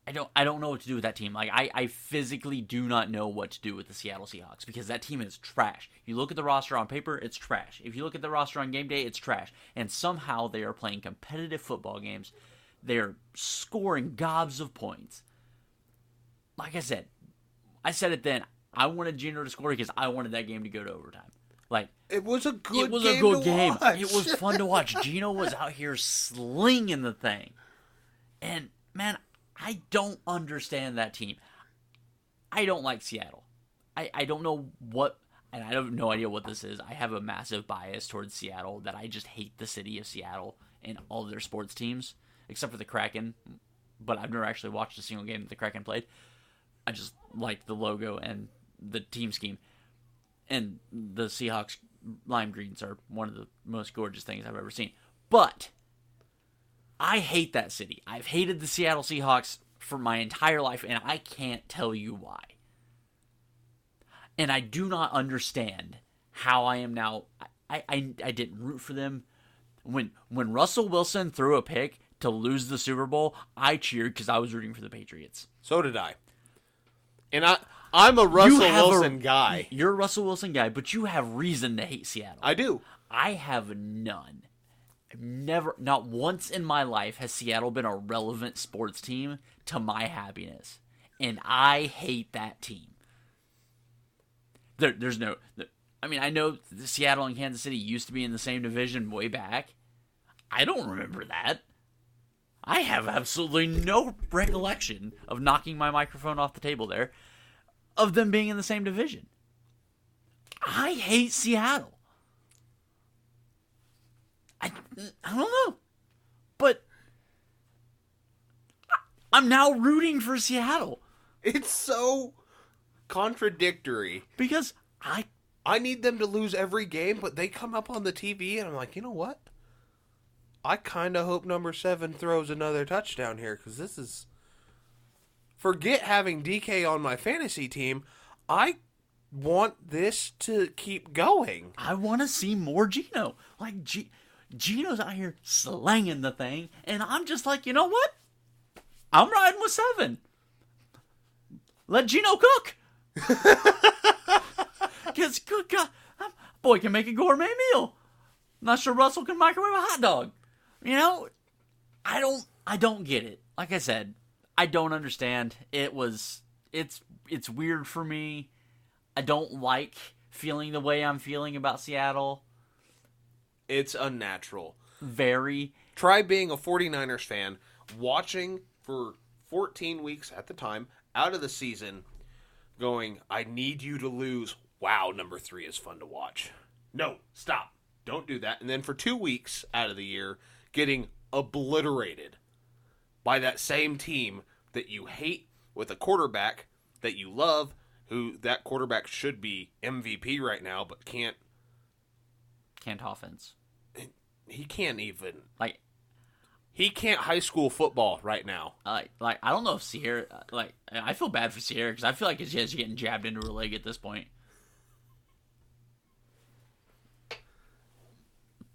I don't I don't know what to do with that team. Like I, I physically do not know what to do with the Seattle Seahawks because that team is trash. You look at the roster on paper, it's trash. If you look at the roster on game day, it's trash. And somehow they are playing competitive football games. They're scoring gobs of points. Like I said, I said it then. I wanted Geno to score because I wanted that game to go to overtime. Like It was a good. it was game a good game. watch. It was fun to watch. [LAUGHS] Geno was out here slinging the thing. And man, I don't understand that team. I don't like Seattle. I, I don't know what and I have no idea what this is. I have a massive bias towards Seattle that I just hate the city of Seattle and all of their sports teams, except for the Kraken. But I've never actually watched a single game that the Kraken played. I just like the logo and the team scheme and the Seahawks lime greens are one of the most gorgeous things I've ever seen. But I hate that city. I've hated the Seattle Seahawks for my entire life, and I can't tell you why. And I do not understand how I am now. I, I, I didn't root for them. When when Russell Wilson threw a pick to lose the Super Bowl, I cheered because I was rooting for the Patriots. So did I. And I I'm a Russell have a- Wilson guy. You're a Russell Wilson guy, but you have reason to hate Seattle. I do. I have none. I've never, not once in my life has Seattle been a relevant sports team to my happiness. And I hate that team. There, there's no, I mean, I know the Seattle and Kansas City used to be in the same division way back. I don't remember that. I have absolutely no recollection of knocking my microphone off the table there, of them being in the same division. I hate Seattle. I, I don't know. But I'm now rooting for Seattle It's so contradictory. because I I need them to lose every game, but they come up on the TV and I'm like, you know what? I kind of hope number seven throws another touchdown here because this is. Forget having DK on my fantasy team. I want this to keep going. I want to see more Geno. Like G, Geno's out here slanging the thing, and I'm just like, you know what? I'm riding with seven. Let Gino cook. [LAUGHS] Because good God, um, boy can make a gourmet meal. Not sure Russell can microwave a hot dog. You know, I don't, I don't get it. Like I said, I don't understand. It was, it's, it's weird for me. I don't like feeling the way I'm feeling about Seattle. It's unnatural. Very. Try being a 49ers fan, watching for 14 weeks at the time, out of the season, going, I need you to lose. Wow, number three is fun to watch. No, stop. Don't do that. And then for two weeks out of the year, getting obliterated by that same team that you hate with a quarterback that you love who that quarterback should be MVP right now, but can't. Can't offense. He can't even. Like He can't high school football right now. like like I don't know if Ciara uh, like I feel bad for Ciara because I feel like he's just getting jabbed into her leg at this point.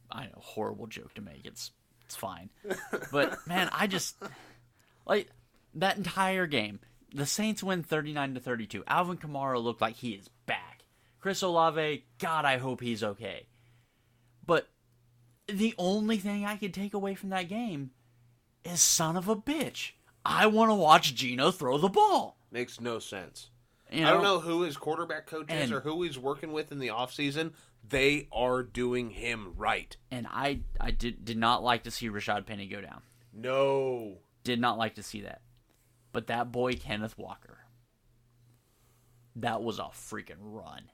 I know, horrible joke to make. It's it's fine, but [LAUGHS] man, I just like that entire game. The Saints win thirty nine to thirty two. Alvin Kamara looked like he is back. Chris Olave, God, I hope he's okay. But the only thing I could take away from that game is son of a bitch. I want to watch Geno throw the ball. Makes no sense. You I don't know who his quarterback coach is or who he's working with in the offseason. They are doing him right. And I, I did, did not like to see Rashad Penny go down. No. Did not like to see that. But that boy, Kenneth Walker, that was a freaking run.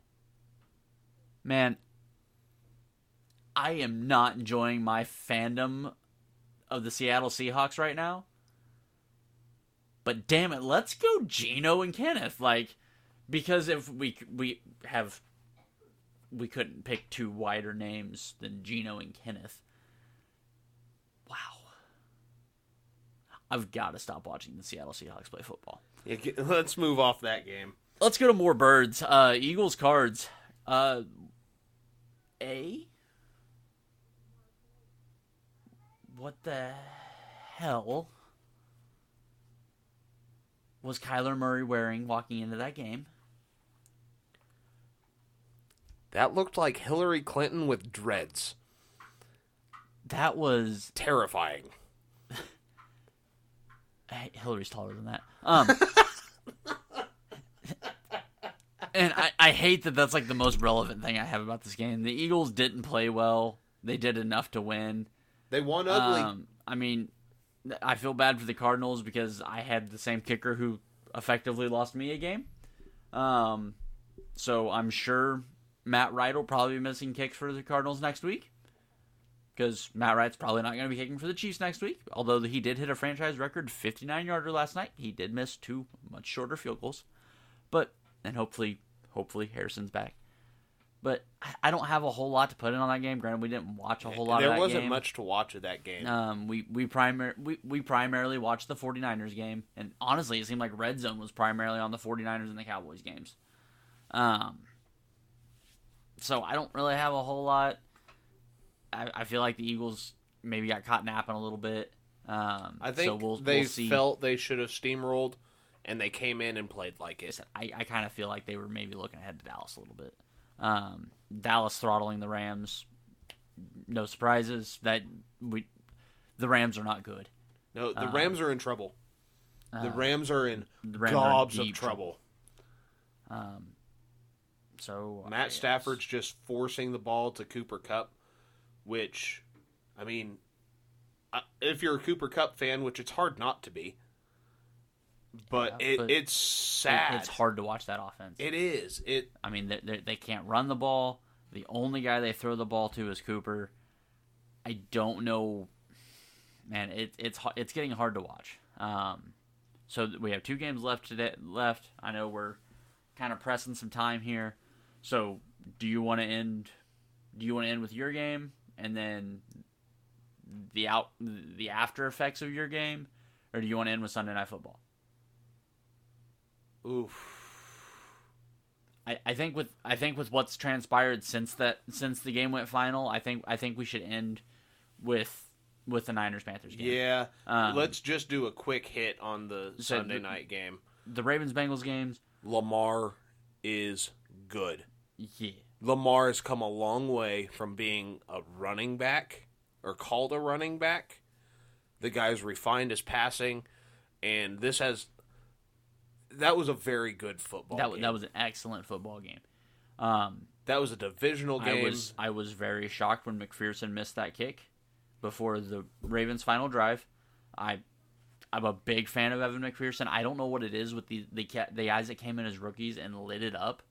Man, I am not enjoying my fandom of the Seattle Seahawks right now. But damn it, let's go Geno and Kenneth. Like, because if we we have we couldn't pick two wider names than Geno and Kenneth. Wow. I've got to stop watching the Seattle Seahawks play football. Yeah, [LAUGHS] let's move off that game. Let's go to more birds. Uh, Eagles cards. Uh, A. What the hell was Kyler Murray wearing walking into that game? That looked like Hillary Clinton with dreads. That was Terrifying. [LAUGHS] Hillary's taller than that. Um, [LAUGHS] and I, I hate that that's like the most relevant thing I have about this game. The Eagles didn't play well. They did enough to win. They won ugly. Um, I mean, I feel bad for the Cardinals because I had the same kicker who effectively lost me a game. Um, so I'm sure Matt Wright will probably be missing kicks for the Cardinals next week because Matt Wright's probably not going to be kicking for the Chiefs next week. Although he did hit a franchise record 59 yarder last night, he did miss two much shorter field goals. But and hopefully, hopefully Harrison's back. But I- don't have a whole lot to put in on that game. Granted, we didn't watch a whole lot. there of that wasn't game. much to watch of that game. Um, we we primar- we, we primarily watched the 49ers game, and honestly, it seemed like Red Zone was primarily on the 49ers and the Cowboys games. Um, so I don't really have a whole lot. I, I feel like the Eagles maybe got caught napping a little bit. Um, I think so we'll, they we'll felt they should have steamrolled, and they came in and played like it. I, I kind of feel like they were maybe looking ahead to Dallas a little bit. Um, Dallas throttling the Rams, no surprises. That we, the Rams are not good. No, the Um, Rams are in trouble. The Uh, Rams are in Rams are in gobs of deep trouble. Um, so Matt Stafford's just forcing the ball to Cooper Kupp, which, I mean, if you're a Cooper Kupp fan, which it's hard not to be, but, Yeah, it, but it's it- sad. it's hard to watch that offense. It is. It I mean, they, they they can't run the ball. The only guy they throw the ball to is Cooper. I don't know, man. It, it's it's getting hard to watch. Um, so we have two games left today. Left. I know we're kind of pressing some time here. So do you want to end? Do you want to end with your game and then the out the after effects of your game, or do you want to end with Sunday Night Football? oof. I, I think with I think with what's transpired since that since the game went final, I think I think we should end with with the Niners Panthers game. Yeah. Um, Let's just do a quick hit on the So Sunday the- night game. The Ravens Bengals games, Lamar is good. Yeah. Lamar has come a long way from being a running back or called a running back. The guy's refined his passing, and this has. That was a very good football That game. was that was an excellent football game. Um, That was a divisional game. I was I was very shocked when McPherson missed that kick before the Ravens' final drive. I I'm a big fan of Evan McPherson. I don't know what it is with the the the guys that came in as rookies and lit it up,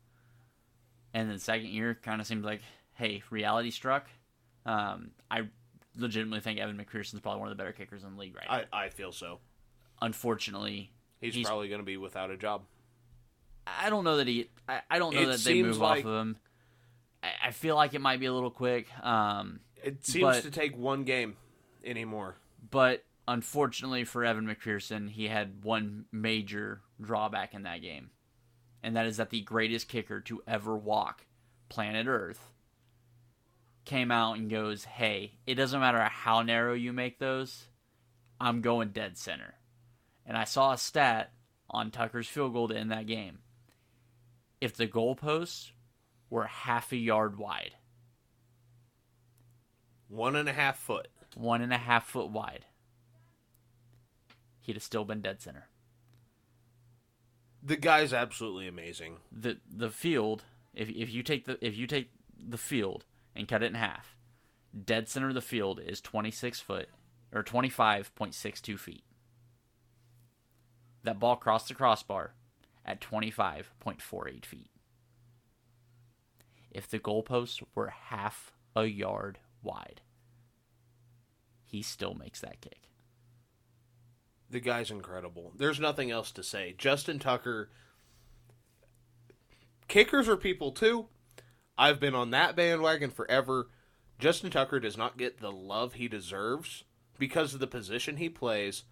and then second year kind of seemed like hey reality struck. Um, I legitimately think Evan McPherson's probably one of the better kickers in the league right now. I, I feel so. Unfortunately, He's, He's- probably going to be without a job. I don't know that he. I, I don't know It that they move like- off of him. I, I feel like it might be a little quick. Um, It seems But- to take one game anymore. but unfortunately for Evan McPherson, he had one major drawback in that game, and that is that the greatest kicker to ever walk planet Earth came out and goes, "Hey, it doesn't matter how narrow you make those, I'm going dead center." And I saw a stat on Tucker's field goal to end that game. If the goalposts were half a yard wide, One and a half foot. one and a half foot wide, he'd have still been dead center. The guy's absolutely amazing. the the field if if you take the if you take the field and cut it in half, dead center of the field is 26 foot or 25.62 feet. That ball crossed the crossbar at 25.48 feet. If the goalposts were half a yard wide, he still makes that kick. The guy's incredible. There's nothing else to say. Justin Tucker. Kickers are people too. I've been on that bandwagon forever. Justin Tucker does not get the love he deserves because of the position he plays,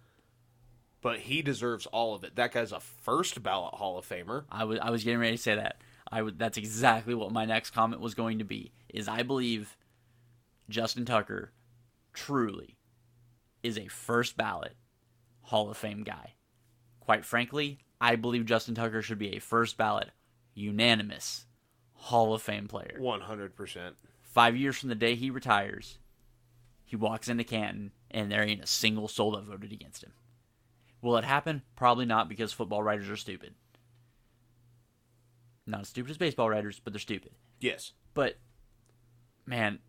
but he deserves all of it. That guy's a first ballot Hall of Famer. I was I was getting ready to say that. I would that's exactly what my next comment was going to be. Is I believe Justin Tucker truly is a first ballot Hall of Fame guy. Quite frankly, I believe Justin Tucker should be a first ballot unanimous Hall of Fame player. 100%. 5 years from the day he retires, he walks into Canton and there ain't a single soul that voted against him. Will it happen? Probably not because football writers are stupid. Not as stupid as baseball writers, but they're stupid. Yes. But man,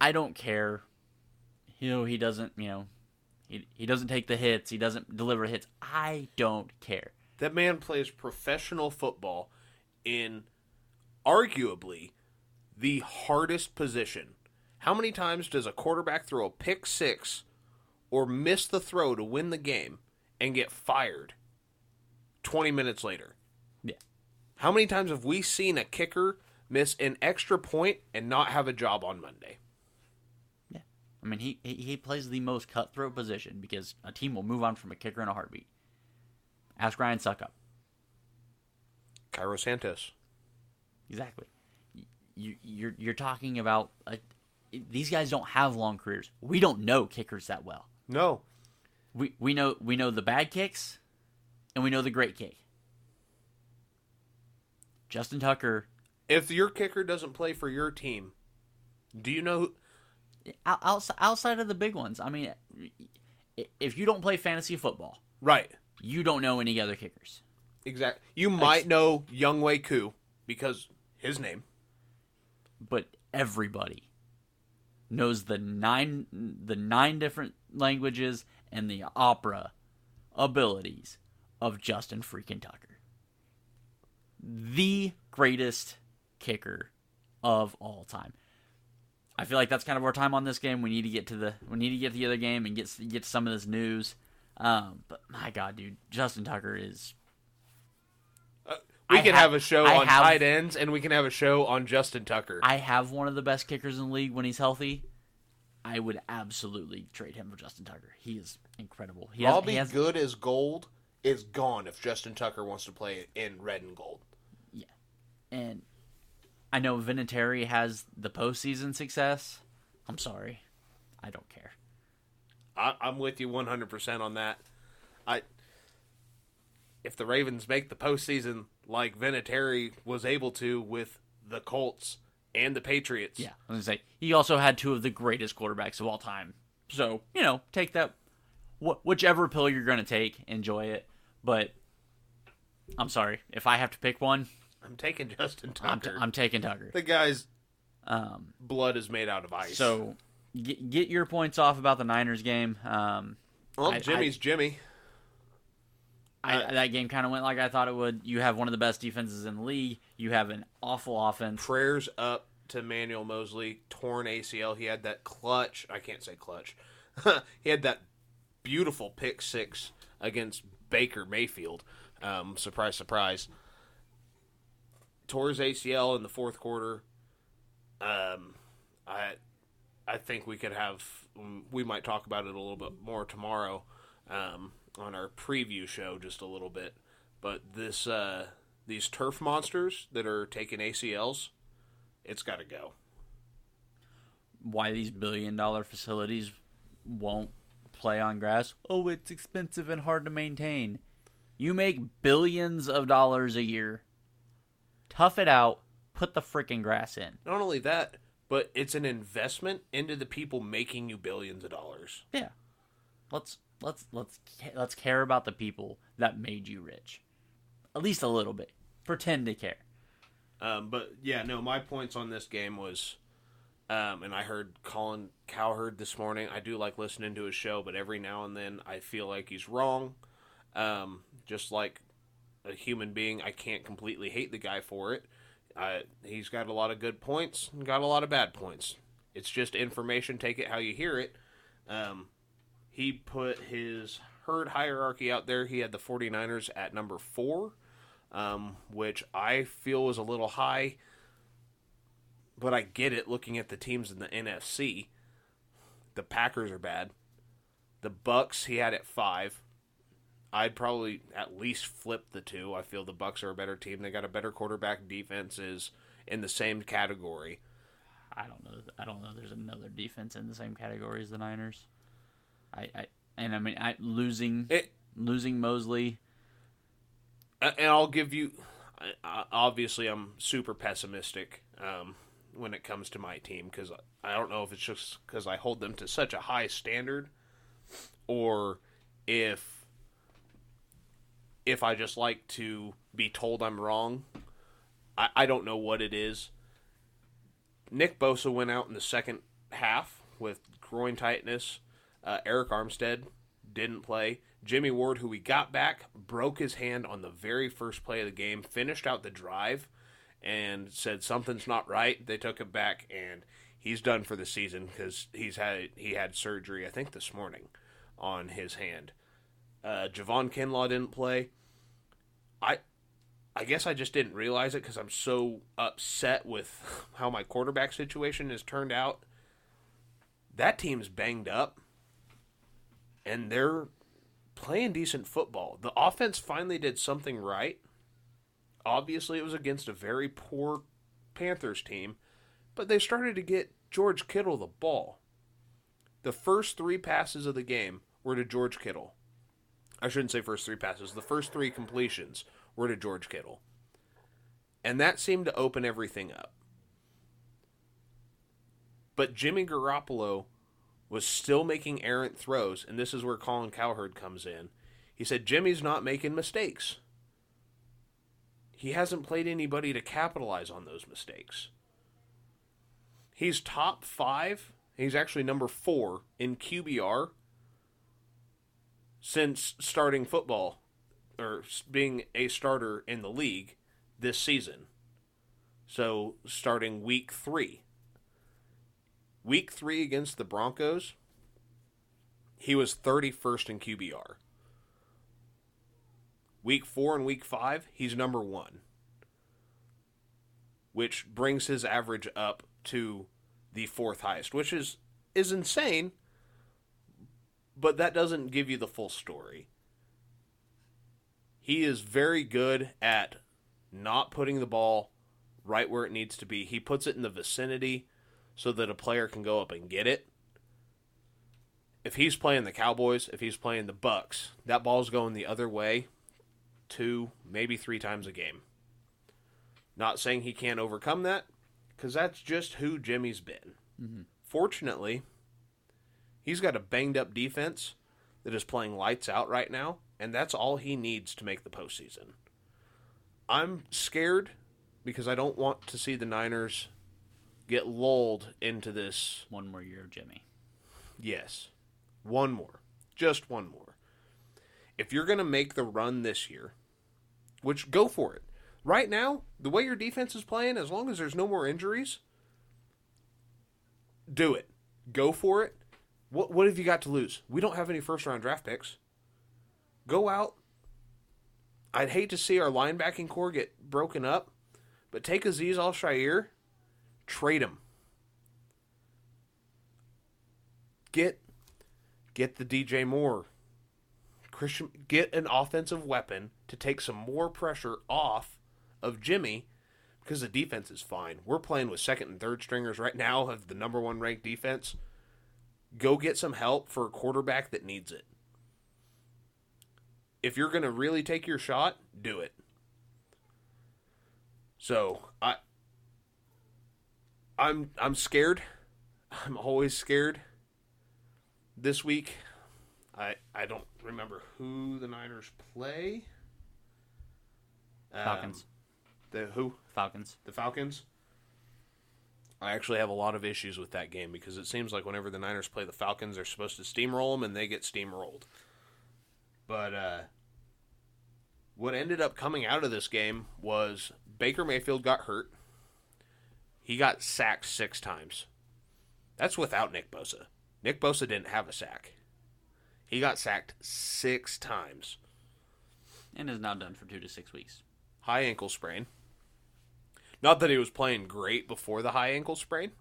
I don't care. You know, he doesn't, you know, he he doesn't take the hits, he doesn't deliver hits. I don't care. That man plays professional football in arguably the hardest position. How many times does a quarterback throw a pick six or miss the throw to win the game and get fired 20 minutes later? Yeah. How many times have we seen a kicker miss an extra point and not have a job on Monday? I mean, he he he plays the most cutthroat position because a team will move on from a kicker in a heartbeat. Ask Ryan Succop. Cairo Santos. Exactly. You you're you're talking about a, these guys don't have long careers. We don't know kickers that well. No. We we know we know the bad kicks, and we know the great kick. Justin Tucker, If your kicker doesn't play for your team, do you know who, outside outside of the big ones. I mean, if you don't play fantasy football, Right. you don't know any other kickers. Exactly. You might know Younghoe Koo because his name. but everybody knows the nine the nine different languages and the opera abilities of Justin freaking Tucker. The greatest kicker of all time. I feel like that's kind of our time on this game. We need to get to the we need to get to the other game and get get some of this news. Um, but my God, dude, Justin Tucker is We I can ha- have a show I on have- tight ends, and we can have a show on Justin Tucker. I have one of the best kickers in the league when he's healthy. I would absolutely trade him for Justin Tucker. He is incredible. He has, Robbie he has Good as gold is gone if Justin Tucker wants to play in red and gold. Yeah, and I know Vinatieri has the postseason success. I'm sorry, I don't care. I, I'm with you 100% on that. I if the Ravens make the postseason like Vinatieri was able to with the Colts and the Patriots, Yeah, I was gonna say he also had two of the greatest quarterbacks of all time. So you know, take that, wh- whichever pill you're gonna take, enjoy it. But I'm sorry if I have to pick one, I'm taking [LAUGHS] Justin I'm, t- Tucker. I'm taking Tucker. the guy's Um, blood is made out of ice. So get, get your points off about the Niners game. Um, well, I- Jimmy's Jimmy. I, Uh, that game kind of went like I thought it would. You have one of the best defenses in the league. You have an awful offense. prayers up to Manuel Moseley, torn ACL. He had that clutch. I can't say clutch. [LAUGHS] he had that beautiful pick six against Baker Mayfield. Um, surprise, surprise. Tore his ACL in the fourth quarter. Um, I I think we could have we might talk about it a little bit more tomorrow um, on our preview show just a little bit. But this uh, these turf monsters that are taking ACLs, it's got to go. Why these billion dollar facilities won't play on grass? Oh, it's expensive and hard to maintain. You make billions of dollars a year. Tough it out. Put the freaking grass in. Not only that, but it's an investment into the people making you billions of dollars. Yeah. Let's let's let's let's care about the people that made you rich. At least a little bit. Pretend to care. Um, but yeah, no, my points on this game was, um, and I heard Colin Cowherd this morning. I do like listening to his show, but every now and then I feel like he's wrong. Um, just like a human being, I can't completely hate the guy for it. Uh, he's got a lot of good points and got a lot of bad points. It's just information. Take it how you hear it. Um, he put his herd hierarchy out there. He had the 49ers at number four, um, which I feel was a little high, but I get it looking at the teams in the NFC. The Packers are bad. The Bucks he had at five. I'd probably at least flip the two. I feel the Bucks are a better team. They got a better quarterback. Defense is in the same category. I don't know. I don't know. There's another defense in the same category as the Niners. I, I and I mean, I losing It, losing Moseley. and I'll give you. Obviously, I'm super pessimistic um, when it comes to my team because I don't know if it's just because I hold them to such a high standard, or if if I just like to be told I'm wrong. I, I don't know what it is. Nick Bosa went out in the second half with groin tightness. Uh, Arik Armstead didn't play. Jimmy Ward, who we got back, broke his hand on the very first play of the game, finished out the drive, and said something's not right. They took him back, and he's done for the season because he's had he had surgery I think this morning on his hand. Uh, Javon Kinlaw didn't play. I I guess I just didn't realize it because I'm so upset with [LAUGHS] how my quarterback situation has turned out. That team's banged up, and they're playing decent football. The offense finally did something right. Obviously, it was against a very poor Panthers team, but they started to get George Kittle the ball. The first three passes of the game were to George Kittle. I shouldn't say first three passes. The first three completions were to George Kittle. And that seemed to open everything up. But Jimmy Garoppolo was still making errant throws, and this is where Colin Cowherd comes in. He said Jimmy's not making mistakes. He hasn't played anybody to capitalize on those mistakes. He's top five. He's actually number four in QBR since starting football or being a starter in the league this season. So starting week three. Week three against the Broncos, he was 31st in QBR. Week four and week five, he's number one, which brings his average up to the fourth highest, which is is insane. But that doesn't give you the full story. He is very good at not putting the ball right where it needs to be. He puts it in the vicinity so that a player can go up and get it. If he's playing the Cowboys, if he's playing the Bucks, that ball's going the other way two, maybe three times a game. Not saying he can't overcome that, because that's just who Jimmy's been. Mm-hmm. Fortunately, he's got a banged up defense that is playing lights out right now, and that's all he needs to make the postseason. I'm scared because I don't want to see the Niners get lulled into this. One more year Jimmy. Yes, one more, just one more. If you're going to make the run this year, which go for it. Right now, the way your defense is playing, as long as there's no more injuries, do it. Go for it. What what have you got to lose? We don't have any first round draft picks. Go out. I'd hate to see our linebacking core get broken up, But take Azeez Al-Shaair, trade him. Get get the DJ Moore. Christian get an offensive weapon to take some more pressure off of Jimmy because the defense is fine. We're playing with second and third stringers right now of the number one ranked defense. Go get some help for a quarterback that needs it. If you're going to really take your shot, do it. So I, I'm I'm scared. I'm always scared. This week, I I don't remember who the Niners play. Um, Falcons. the who? Falcons. The Falcons. I actually have a lot of issues with that game because it seems like whenever the Niners play the Falcons, they're supposed to steamroll them and they get steamrolled. But uh, what ended up coming out of this game was Baker Mayfield got hurt. He got sacked six times. That's without Nick Bosa. Nick Bosa didn't have a sack. He got sacked six times. And is now done for two to six weeks. High ankle sprain. Not that he was playing great before the high ankle sprain.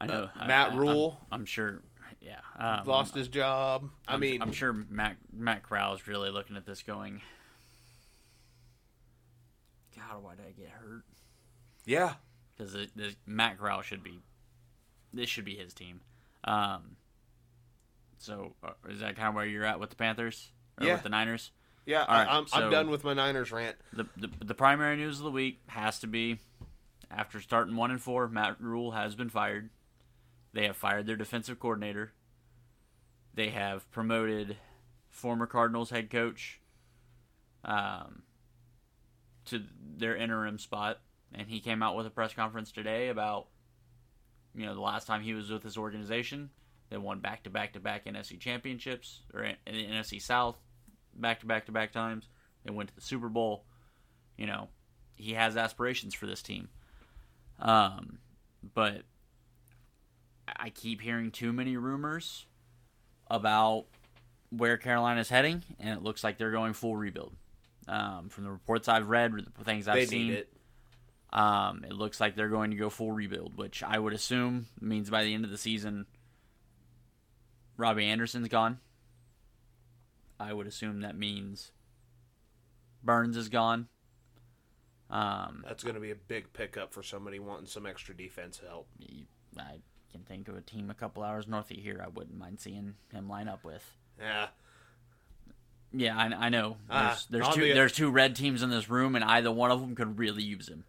I know. I- Matt I- Rhule. I'm, I'm sure. Yeah. Um, Lost his job. I I'm, mean, I'm sure Matt Matt Corral's really looking at this, going, "God, why did I get hurt?" yeah. Because Matt Corral should be. This should be his team. Um. So uh, is that kind of where you're at with the Panthers or Yeah. with the Niners? Yeah, All right, I, I'm, so- I'm done with my Niners rant. The, the the primary news of the week has to be after starting one and four, Matt Rhule has been fired. They have fired their defensive coordinator. They have promoted former Cardinals head coach um, to their interim spot, and he came out with a press conference today about you know the last time he was with this organization. They won back to back to back NFC championships or in in the NFC South back to back to back times. They went to the Super Bowl. You know, he has aspirations for this team. Um, but I keep hearing too many rumors about where Carolina's heading, and it looks like they're going full rebuild. Um, from the reports I've read, the things I've They seen, it. um, it looks like they're going to go full rebuild, which I would assume means by the end of the season, Robbie Anderson's gone. I would assume that means Burns is gone. Um, That's going to be a big pickup for somebody wanting some extra defense help. I can think of a team a couple hours north of here I wouldn't mind seeing him line up with. Yeah, Yeah, I, I know. Ah, There's, there's two the- there's two red teams in this room, and either one of them could really use him.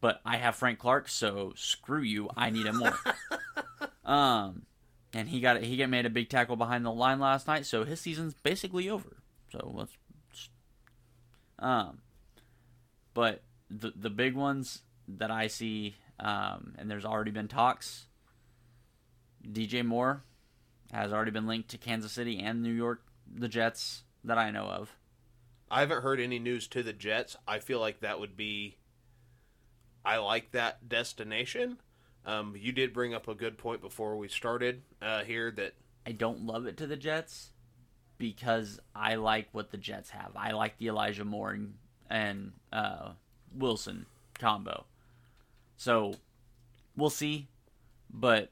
But I have Frank Clark, so screw you. I need him more. [LAUGHS] um, and he got he got made a big tackle behind the line last night, so his season's basically over. So let's, um, but the the big ones that I see, um, and there's already been talks. DJ Moore has already been linked to Kansas City and New York, the Jets that I know of. I haven't heard any news to the Jets. I feel like that would be. I like that destination. Um, you did bring up a good point before we started uh, here that I don't love it to the Jets because I like what the Jets have. I like the Elijah Moore and, and uh, Wilson combo. So we'll see, but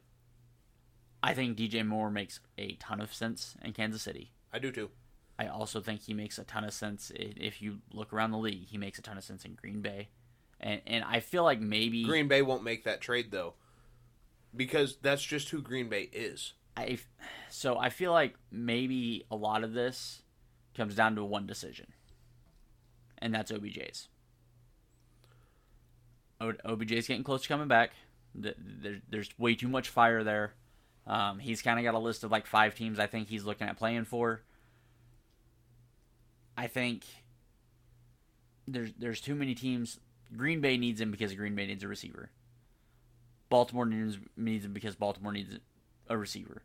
I think DJ Moore makes a ton of sense in Kansas City. I do too. I also think he makes a ton of sense if you look around the league. He makes a ton of sense in Green Bay, and and I feel like maybe Green Bay won't make that trade though, because that's just who Green Bay is. I so I feel like maybe a lot of this comes down to one decision, and that's OBJ's. OBJ's getting close to coming back. Th- there- There's way too much fire there. Um, he's kind of got a list of like five teams I think he's looking at playing for. I think there's there's too many teams. Green Bay needs him because Green Bay needs a receiver. Baltimore needs needs him because Baltimore needs a receiver.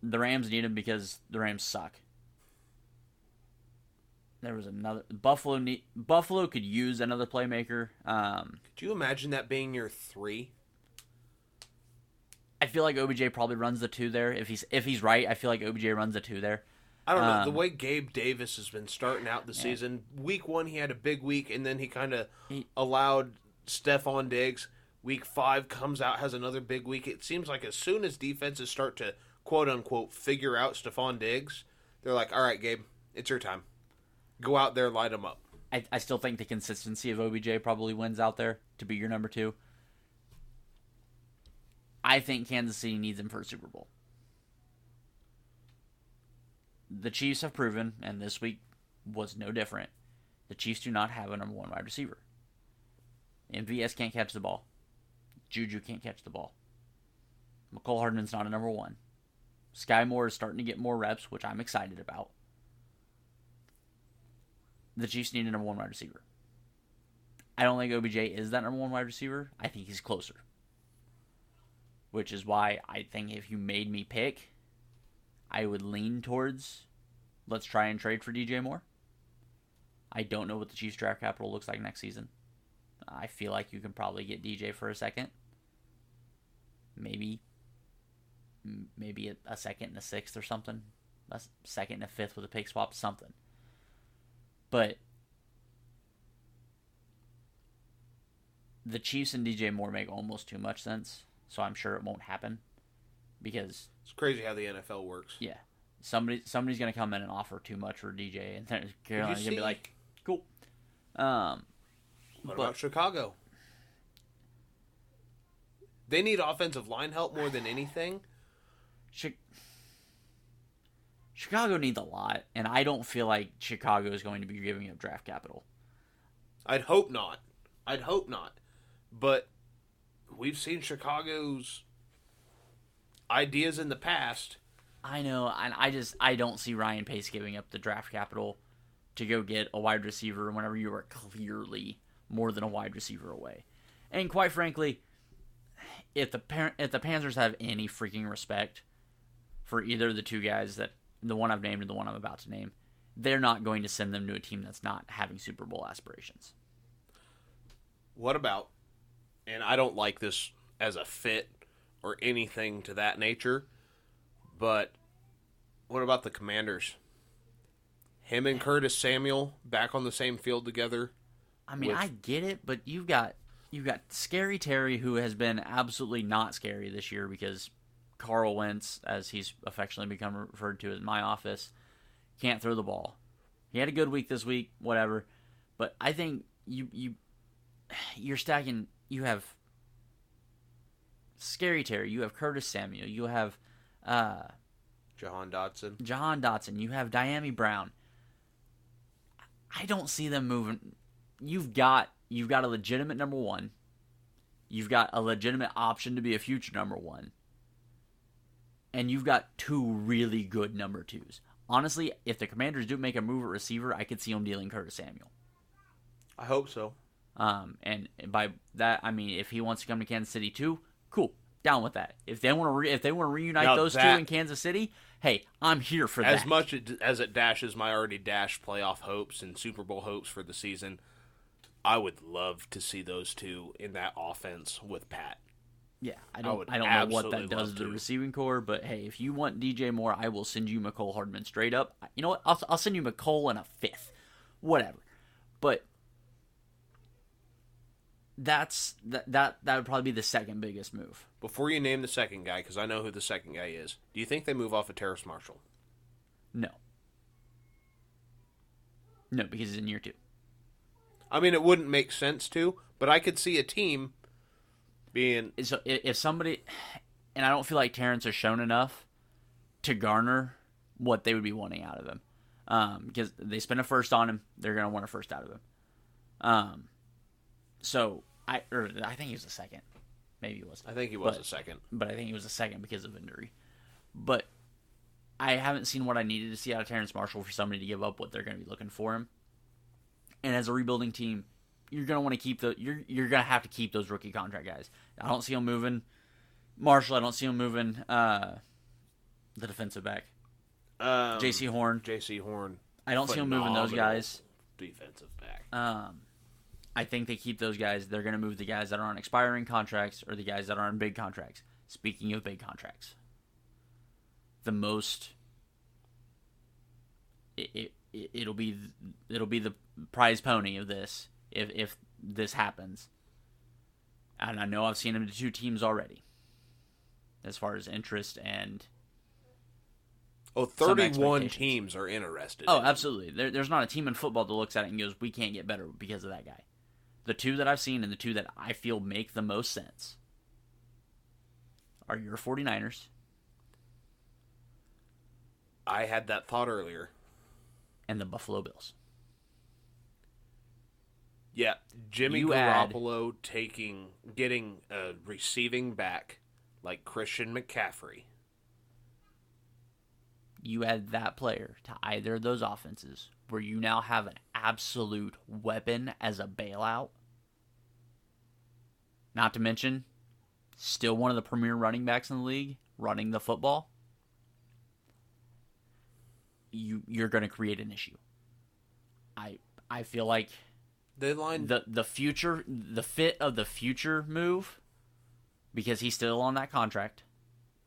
The Rams need him because the Rams suck. There was another Buffalo. Need, Buffalo could use another playmaker. Um, Could you imagine that being your three? I feel like OBJ probably runs the two there. If he's if he's right, I feel like OBJ runs the two there. I don't know Um, the way Gabe Davis has been starting out the season. Week one, he had a big week, and then he kind of allowed Stefon Diggs. Week five comes out has another big week. It seems like as soon as defenses start to quote unquote figure out Stefon Diggs, they're like, "All right, Gabe, it's your time. Go out there, light them up." I, I still think the consistency of OBJ probably wins out there to be your number two. I think Kansas City needs him for a Super Bowl. The Chiefs have proven, and this week was no different. The Chiefs do not have a number one wide receiver. MVS can't catch the ball. Juju can't catch the ball. Mecole Hardman's not a number one. Skyy Moore is starting to get more reps, which I'm excited about the Chiefs need a number one wide receiver. I don't think OBJ is that number one wide receiver. I think he's closer. Which is why I think if you made me pick, I would lean towards let's try and trade for DJ Moore. I don't know what the Chiefs draft capital looks like next season. I feel like you can probably get DJ for a second. Maybe maybe a, a second and a sixth or something. a second and a fifth with a pick swap, something. But the Chiefs and DJ Moore make almost too much sense, so I'm sure it won't happen because It's crazy how the NFL works. yeah, somebody somebody's gonna come in and offer too much for DJ, and then Carolina's gonna be like, cool. Um, What But- about Chicago? They need offensive line help more than anything. Chi- Chicago needs a lot, and I don't feel like Chicago is going to be giving up draft capital. I'd hope not. I'd hope not. But we've seen Chicago's ideas in the past. I know, and I just I don't see Ryan Pace giving up the draft capital to go get a wide receiver whenever you are clearly more than a wide receiver away. And quite frankly, if the if the Panthers have any freaking respect for either of the two guys that the one I've named and the one I'm about to name, they're not going to send them to a team that's not having Super Bowl aspirations. What about, and I don't like this as a fit or anything to that nature, but what about the Commanders? Him and Curtis Samuel back on the same field together. I mean, With- I get it, but you've got you've got Scary Terry, who has been absolutely not scary this year because Carl Wentz, as he's affectionately become referred to in my office, can't throw the ball. He had a good week this week, whatever. But I think you you [SIGHS] you're stacking. You have Scary Terry, you have Curtis Samuel, you have uh, Jahan Dotson. Jahan Dotson, you have Dyami Brown. I don't see them moving. You've got you've got a legitimate number one. You've got a legitimate option to be a future number one. And you've got two really good number twos. Honestly, if the Commanders do make a move at receiver, I could see them dealing Curtis Samuel. I hope so. Um, and by that I mean if he wants to come to Kansas City too, cool, down with that. If they want to, re- if they want to reunite Now those that- two in Kansas City, hey, I'm here for As that. As much as it dashes my already dashed playoff hopes and Super Bowl hopes for the season, I would love to see those two in that offense with Pat. Yeah, I don't. would I, don't know what that does to the receiving core, but hey, if you want DJ Moore, I will send you Mecole Hardman straight up. You know what? I'll, I'll send you Mecole in a fifth, whatever. But that's that that that would probably be the second biggest move. Before you name the second guy, because I know who the second guy is, do you think they move off of Terrace Marshall? No, no, because he's in year two. I mean, it wouldn't make sense to, but I could see a team being So if somebody, and I don't feel like Terrence has shown enough to garner what they would be wanting out of him, um, because they spent a first on him, they're gonna want a first out of him. Um, so I, or I think he was a second, maybe he was, I think he was But- a second. but I think he was a second because of injury. But I haven't seen what I needed to see out of Terrence Marshall for somebody to give up what they're going to be looking for him. And as a rebuilding team, you're going to want to keep the you're you're to have to keep those rookie contract guys. I don't see him moving Marshall. I don't see him moving uh, the defensive back Um, Jaycee Horn. Jaycee Horn. I don't see him moving those guys. Defensive back. Um, I think they keep those guys. They're going to move the guys that are on expiring contracts or the guys that are on big contracts. Speaking of big contracts, the most it, it it'll be it'll be the prize pony of this if if this happens. And I know I've seen him to two teams already. As far as interest and Oh, 31 teams are interested. Oh, in absolutely. There, there's not a team in football that looks at it and goes, "We can't get better because of that guy." The two that I've seen and the two that I feel make the most sense are your 49ers I had that thought earlier. And the Buffalo Bills. Yeah, Jimmy You add- Garoppolo taking getting a receiving back like Christian McCaffrey. You add that player to either of those offenses where you now have an absolute weapon as a bailout. Not to mention, still one of the premier running backs in the league running the football. You you're going to create an issue. I I feel like They line the the future the fit of the future move because he's still on that contract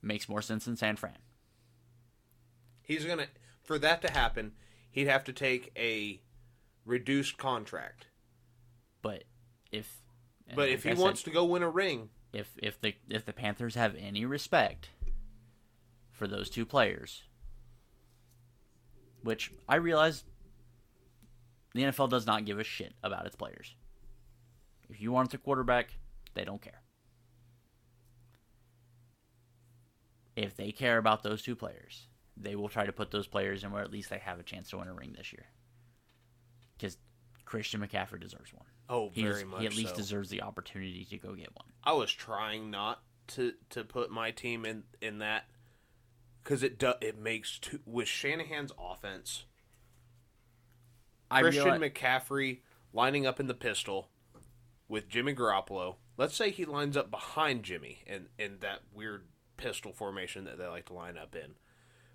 makes more sense in San Fran. he's gonna for that to happen. He'd have to take a reduced contract. But if But like if he I said, wants to go win a ring, if if the if the Panthers have any respect for those two players, which I realize the NFL does not give a shit about its players. If you want a quarterback, they don't care. If they care about those two players, they will try to put those players in where at least they have a chance to win a ring this year. Because Christian McCaffrey deserves one. oh, He, very much he at least so. deserves the opportunity to go get one. I was trying not to to put my team in in that because it do, it makes too, with Shanahan's offense. I Christian reali- McCaffrey lining up in the pistol with Jimmy Garoppolo. Let's say he lines up behind Jimmy in in that weird pistol formation that they like to line up in,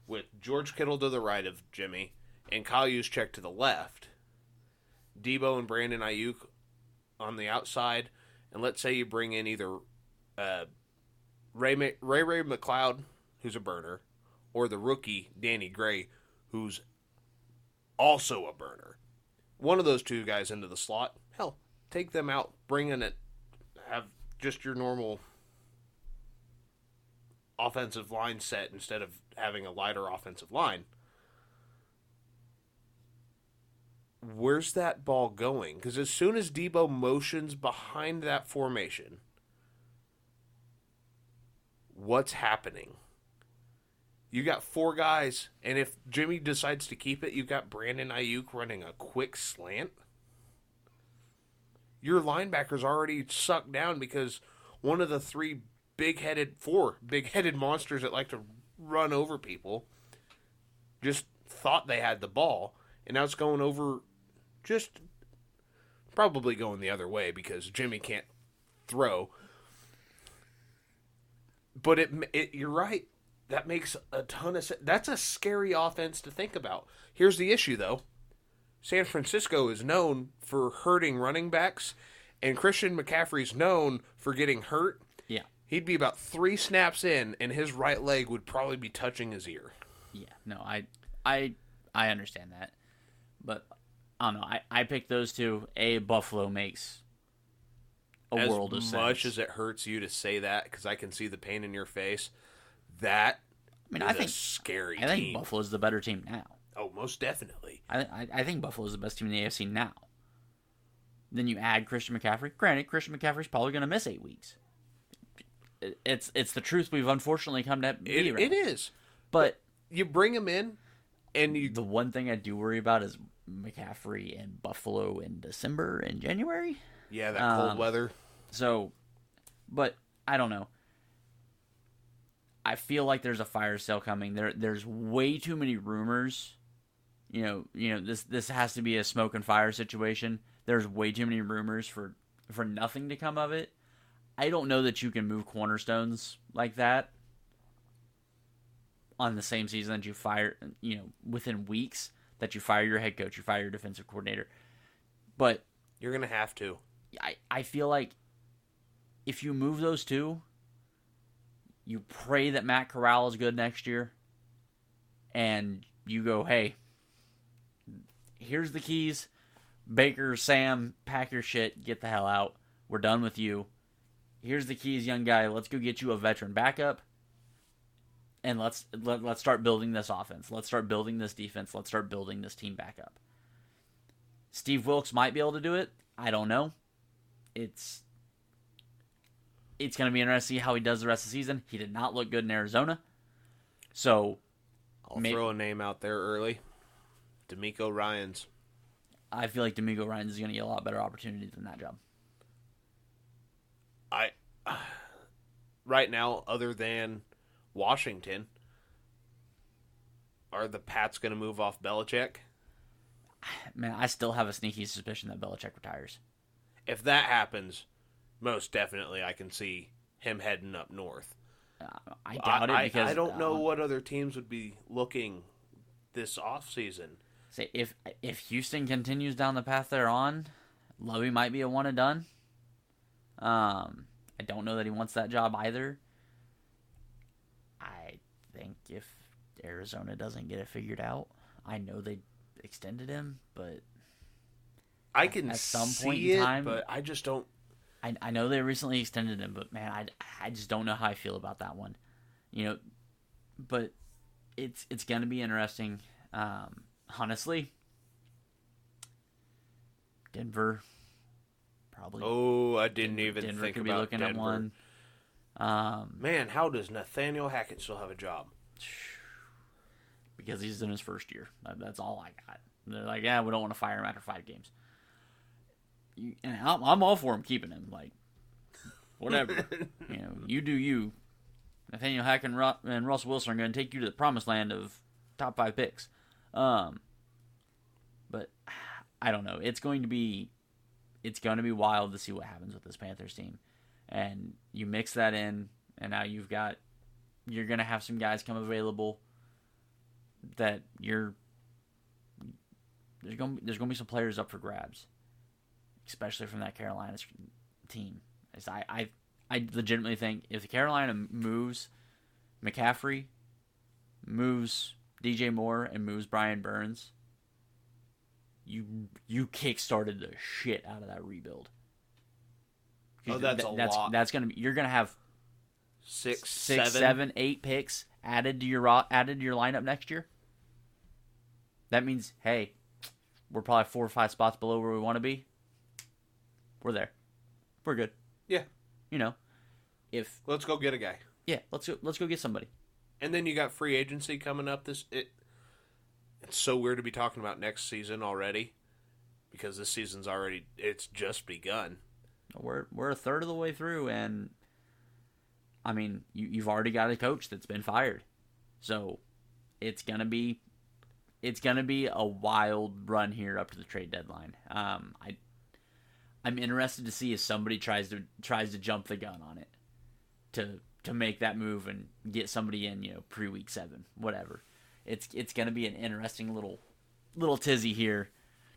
with George Kittle to the right of Jimmy and Kyle Juszczyk to the left. Deebo and Brandon Aiyuk on the outside, and let's say you bring in either uh, Ray Ray Ray McCloud, who's a burner, or the rookie Danny Gray, who's also a burner. One of those two guys into the slot. Hell, take them out, bring in it, have just your normal offensive line set instead of having a lighter offensive line. Where's that ball going? Because as soon as Deebo motions behind that formation, what's happening? You got four guys, and if Jimmy decides to keep it, you got Brandon Aiyuk running a quick slant. Your linebackers already sucked down because one of the three big-headed, four big-headed monsters that like to run over people just thought they had the ball, and now it's going over, just probably going the other way because Jimmy can't throw. But it, it you're right. That makes a ton of sense. That's a scary offense to think about. Here's the issue, though. San Francisco is known for hurting running backs, and Christian McCaffrey's known for getting hurt. Yeah. He'd be about three snaps in, and his right leg would probably be touching his ear. Yeah, no, I, I, I understand that, but I don't know. I, I picked those two. A Buffalo makes a as world of much as it hurts you to say that, because I can see the pain in your face, that I mean, is I think scary I think team. Buffalo's the better team now. Oh, most definitely. I, I, I think Buffalo's the best team in the AFC now. Then you add Christian McCaffrey. Granted, Christian McCaffrey's probably going to miss eight weeks. It- It's it's the truth we've unfortunately come to be It, it is. But You bring him in, and you the one thing I do worry about is McCaffrey and Buffalo in December and January. yeah that cold Um, weather. So, but I don't know. I feel like there's a fire sale coming. There, there's way too many rumors. You know, you know this. This has to be a smoke and fire situation. There's way too many rumors for for nothing to come of it. I don't know that you can move cornerstones like that on the same season that you fire. You know, within weeks that you fire your head coach, you fire your defensive coordinator. But You're gonna have to. I, I feel like if you move those two, you pray that Matt Corral is good next year, and you go, hey, here's the keys. Baker, Sam, pack your shit, get the hell out. We're done with you. Here's the keys, young guy. Let's go get you a veteran backup. And let's let, let's start building this offense. Let's start building this defense. Let's start building this team back up. Steve Wilks might be able to do it. I don't know. It's it's going to be interesting to see how he does the rest of the season. He did not look good in Arizona. So I'll throw a name out there early. DeMeco Ryans. I feel like DeMeco Ryan's is going to get a lot better opportunity than that job. I right now, other than Washington, are the Pats going to move off Belichick? Man, I still have a sneaky suspicion that Belichick retires. If that happens, most definitely I can see him heading up north. Uh, I doubt I, it because I don't know uh, what other teams would be looking this off season. Say if if Houston continues down the path they're on, Lovie might be a one and done. Um, I don't know that he wants that job either. I think if Arizona doesn't get it figured out, I know they extended him, but I can At some see point in it, time- but I just don't. I, I know they recently extended him, but man, I, I just don't know how I feel about that one. You know, but it's it's gonna be interesting. Um, honestly, Denver probably. Oh, I didn't Denver, even Denver think could be about looking Denver. at one. Um, Man, how does Nathaniel Hackett still have a job? [SIGHS] because he's in his first year. That's all I got. They're like, yeah, we don't want to fire him after five games. You, and I'm, I'm all for him keeping him. Like, whatever. [LAUGHS] you know, you do you. Nathaniel Hackett, Ru- and Russell Wilson are going to take you to the promised land of top five picks. Um, but I don't know. It's going to be, it's going to be wild to see what happens with this Panthers team. And you mix that in, and now you've got, you're going to have some guys come available that you're there's going to there's going to be some players up for grabs, especially from that Carolina team. As I, I I legitimately think if the Carolina moves McCaffrey, moves DJ Moore, and moves Brian Burns, you you kickstarted the shit out of that rebuild. Oh, that's a that's, lot. That's gonna be you're gonna have Six, six, seven. seven, eight picks added to your added to your lineup next year. That means, hey, we're probably four or five spots below where we want to be. We're there. We're good. Yeah. You know, if Let's go get a guy. yeah, let's go. Let's go get somebody. And then you got free agency coming up. This it. It's so weird to be talking about next season already, because this season's already it's just begun. We're we're a third of the way through, and I mean, you you've already got a coach that's been fired, so it's gonna be it's gonna be a wild run here up to the trade deadline. Um, I I'm interested to see if somebody tries to tries to jump the gun on it to to make that move and get somebody in, you know, pre week seven, whatever. It's it's gonna be an interesting little little tizzy here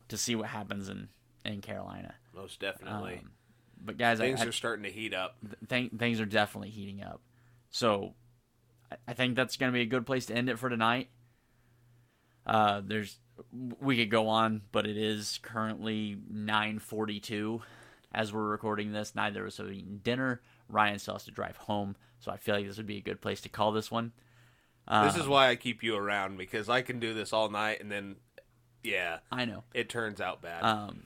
to see what happens in in Carolina. Most definitely, Um, but guys, I, things I, are starting to heat up. th- things are definitely heating up. So I, I think that's going to be a good place to end it for tonight. Uh, there's we could go on, but it is currently 9:42 as we're recording this. Neither of us have eaten dinner. Ryan still has to drive home, so I feel like this would be a good place to call this one. this Um, is why I keep you around because I can do this all night, and then, yeah, I know. it turns out bad. Um,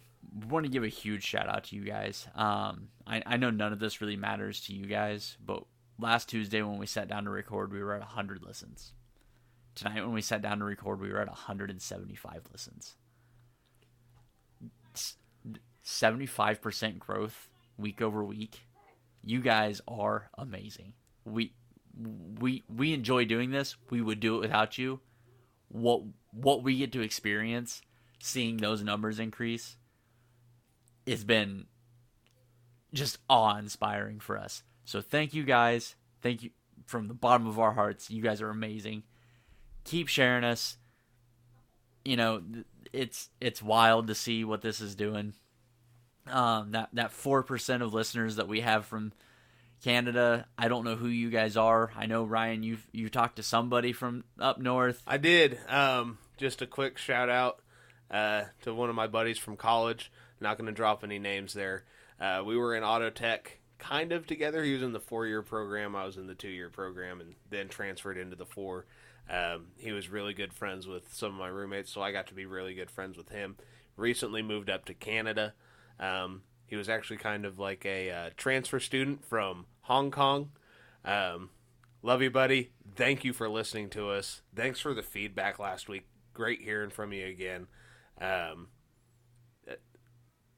want to give a huge shout out to you guys. Um, I, I know none of this really matters to you guys, but last Tuesday when we sat down to record, we were at 100 listens. Tonight when we sat down to record, we were at 175 listens. 75% growth week over week. You guys are amazing. We we we enjoy doing this. We would do it without you. What what we get to experience seeing those numbers increase has been just awe inspiring for us. So thank you guys. Thank you from the bottom of our hearts. You guys are amazing. Keep sharing us. You know, it's it's wild to see what this is doing. Um, that that four percent of listeners that we have from Canada. I don't know who you guys are. I know Ryan. You've you talked to somebody from up north. I did. Um, just a quick shout out. uh, to one of my buddies from college. Not going to drop any names there. Uh, we were in auto tech kind of together. He was in the four year program, I was in the two year program, and then transferred into the four. Um, he was really good friends with some of my roommates, so I got to be really good friends with him. Recently moved up to Canada. Um, he was actually kind of like a uh, transfer student from Hong Kong. Um, love you, buddy. Thank you for listening to us. Thanks for the feedback last week. Great hearing from you again. Um,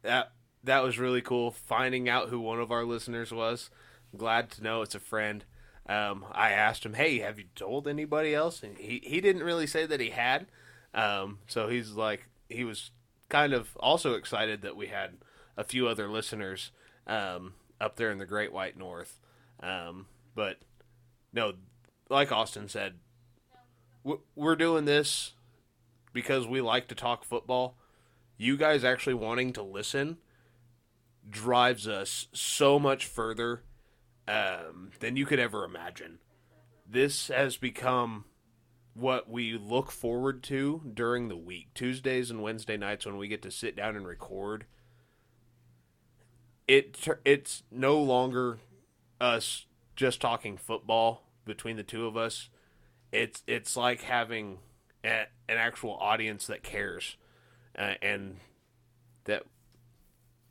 that that was really cool. Finding out who one of our listeners was. Glad to know it's a friend. Um, I asked him, "Hey, have you told anybody else?" And he he didn't really say that he had. Um, so he's like he was kind of also excited that we had a few other listeners um, up there in the Great White North. Um, but no, like Austin said, we're doing this because we like to talk football. You guys actually wanting to listen drives us so much further um, than you could ever imagine. This has become what we look forward to during the week. Tuesdays and Wednesday nights when we get to sit down and record. It it's no longer us just talking football between the two of us. It's it's like having a, an actual audience that cares uh, and that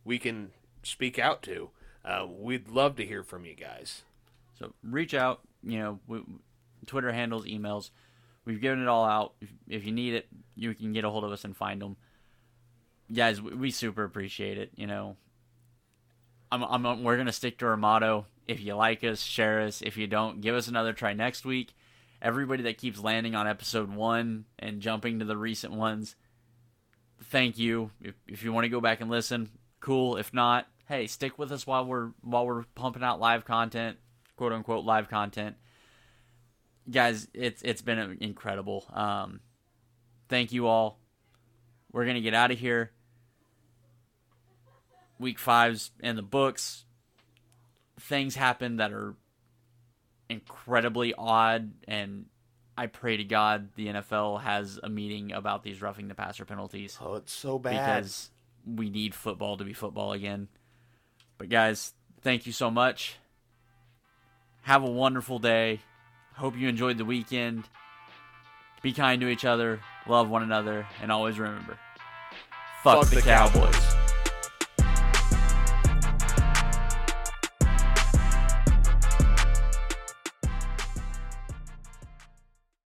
we can speak out to. Uh, we'd love to hear from you guys. So reach out. You know, we, Twitter handles, emails. We've given it all out. If, if, you need it, you can get a hold of us and find them. Guys, we, we super appreciate it. You know, I'm, I'm, we're gonna stick to our motto. If you like us, share us. If you don't, give us another try next week. Everybody that keeps landing on episode one and jumping to the recent ones, thank you. If, if you want to go back and listen, cool. If not, hey, stick with us while we're while we're pumping out live content, quote unquote live content. Guys, it's it's been incredible. Um, thank you all. We're gonna get out of here. Week five's in the books. Things happen that are incredibly odd, and I pray to God the NFL has a meeting about these roughing the passer penalties. Oh, it's so bad because we need football to be football again. But guys, thank you so much. Have a wonderful day. Hope you enjoyed the weekend. Be kind to each other, love one another, and always remember fuck, fuck the, the, Cowboys. Cowboys.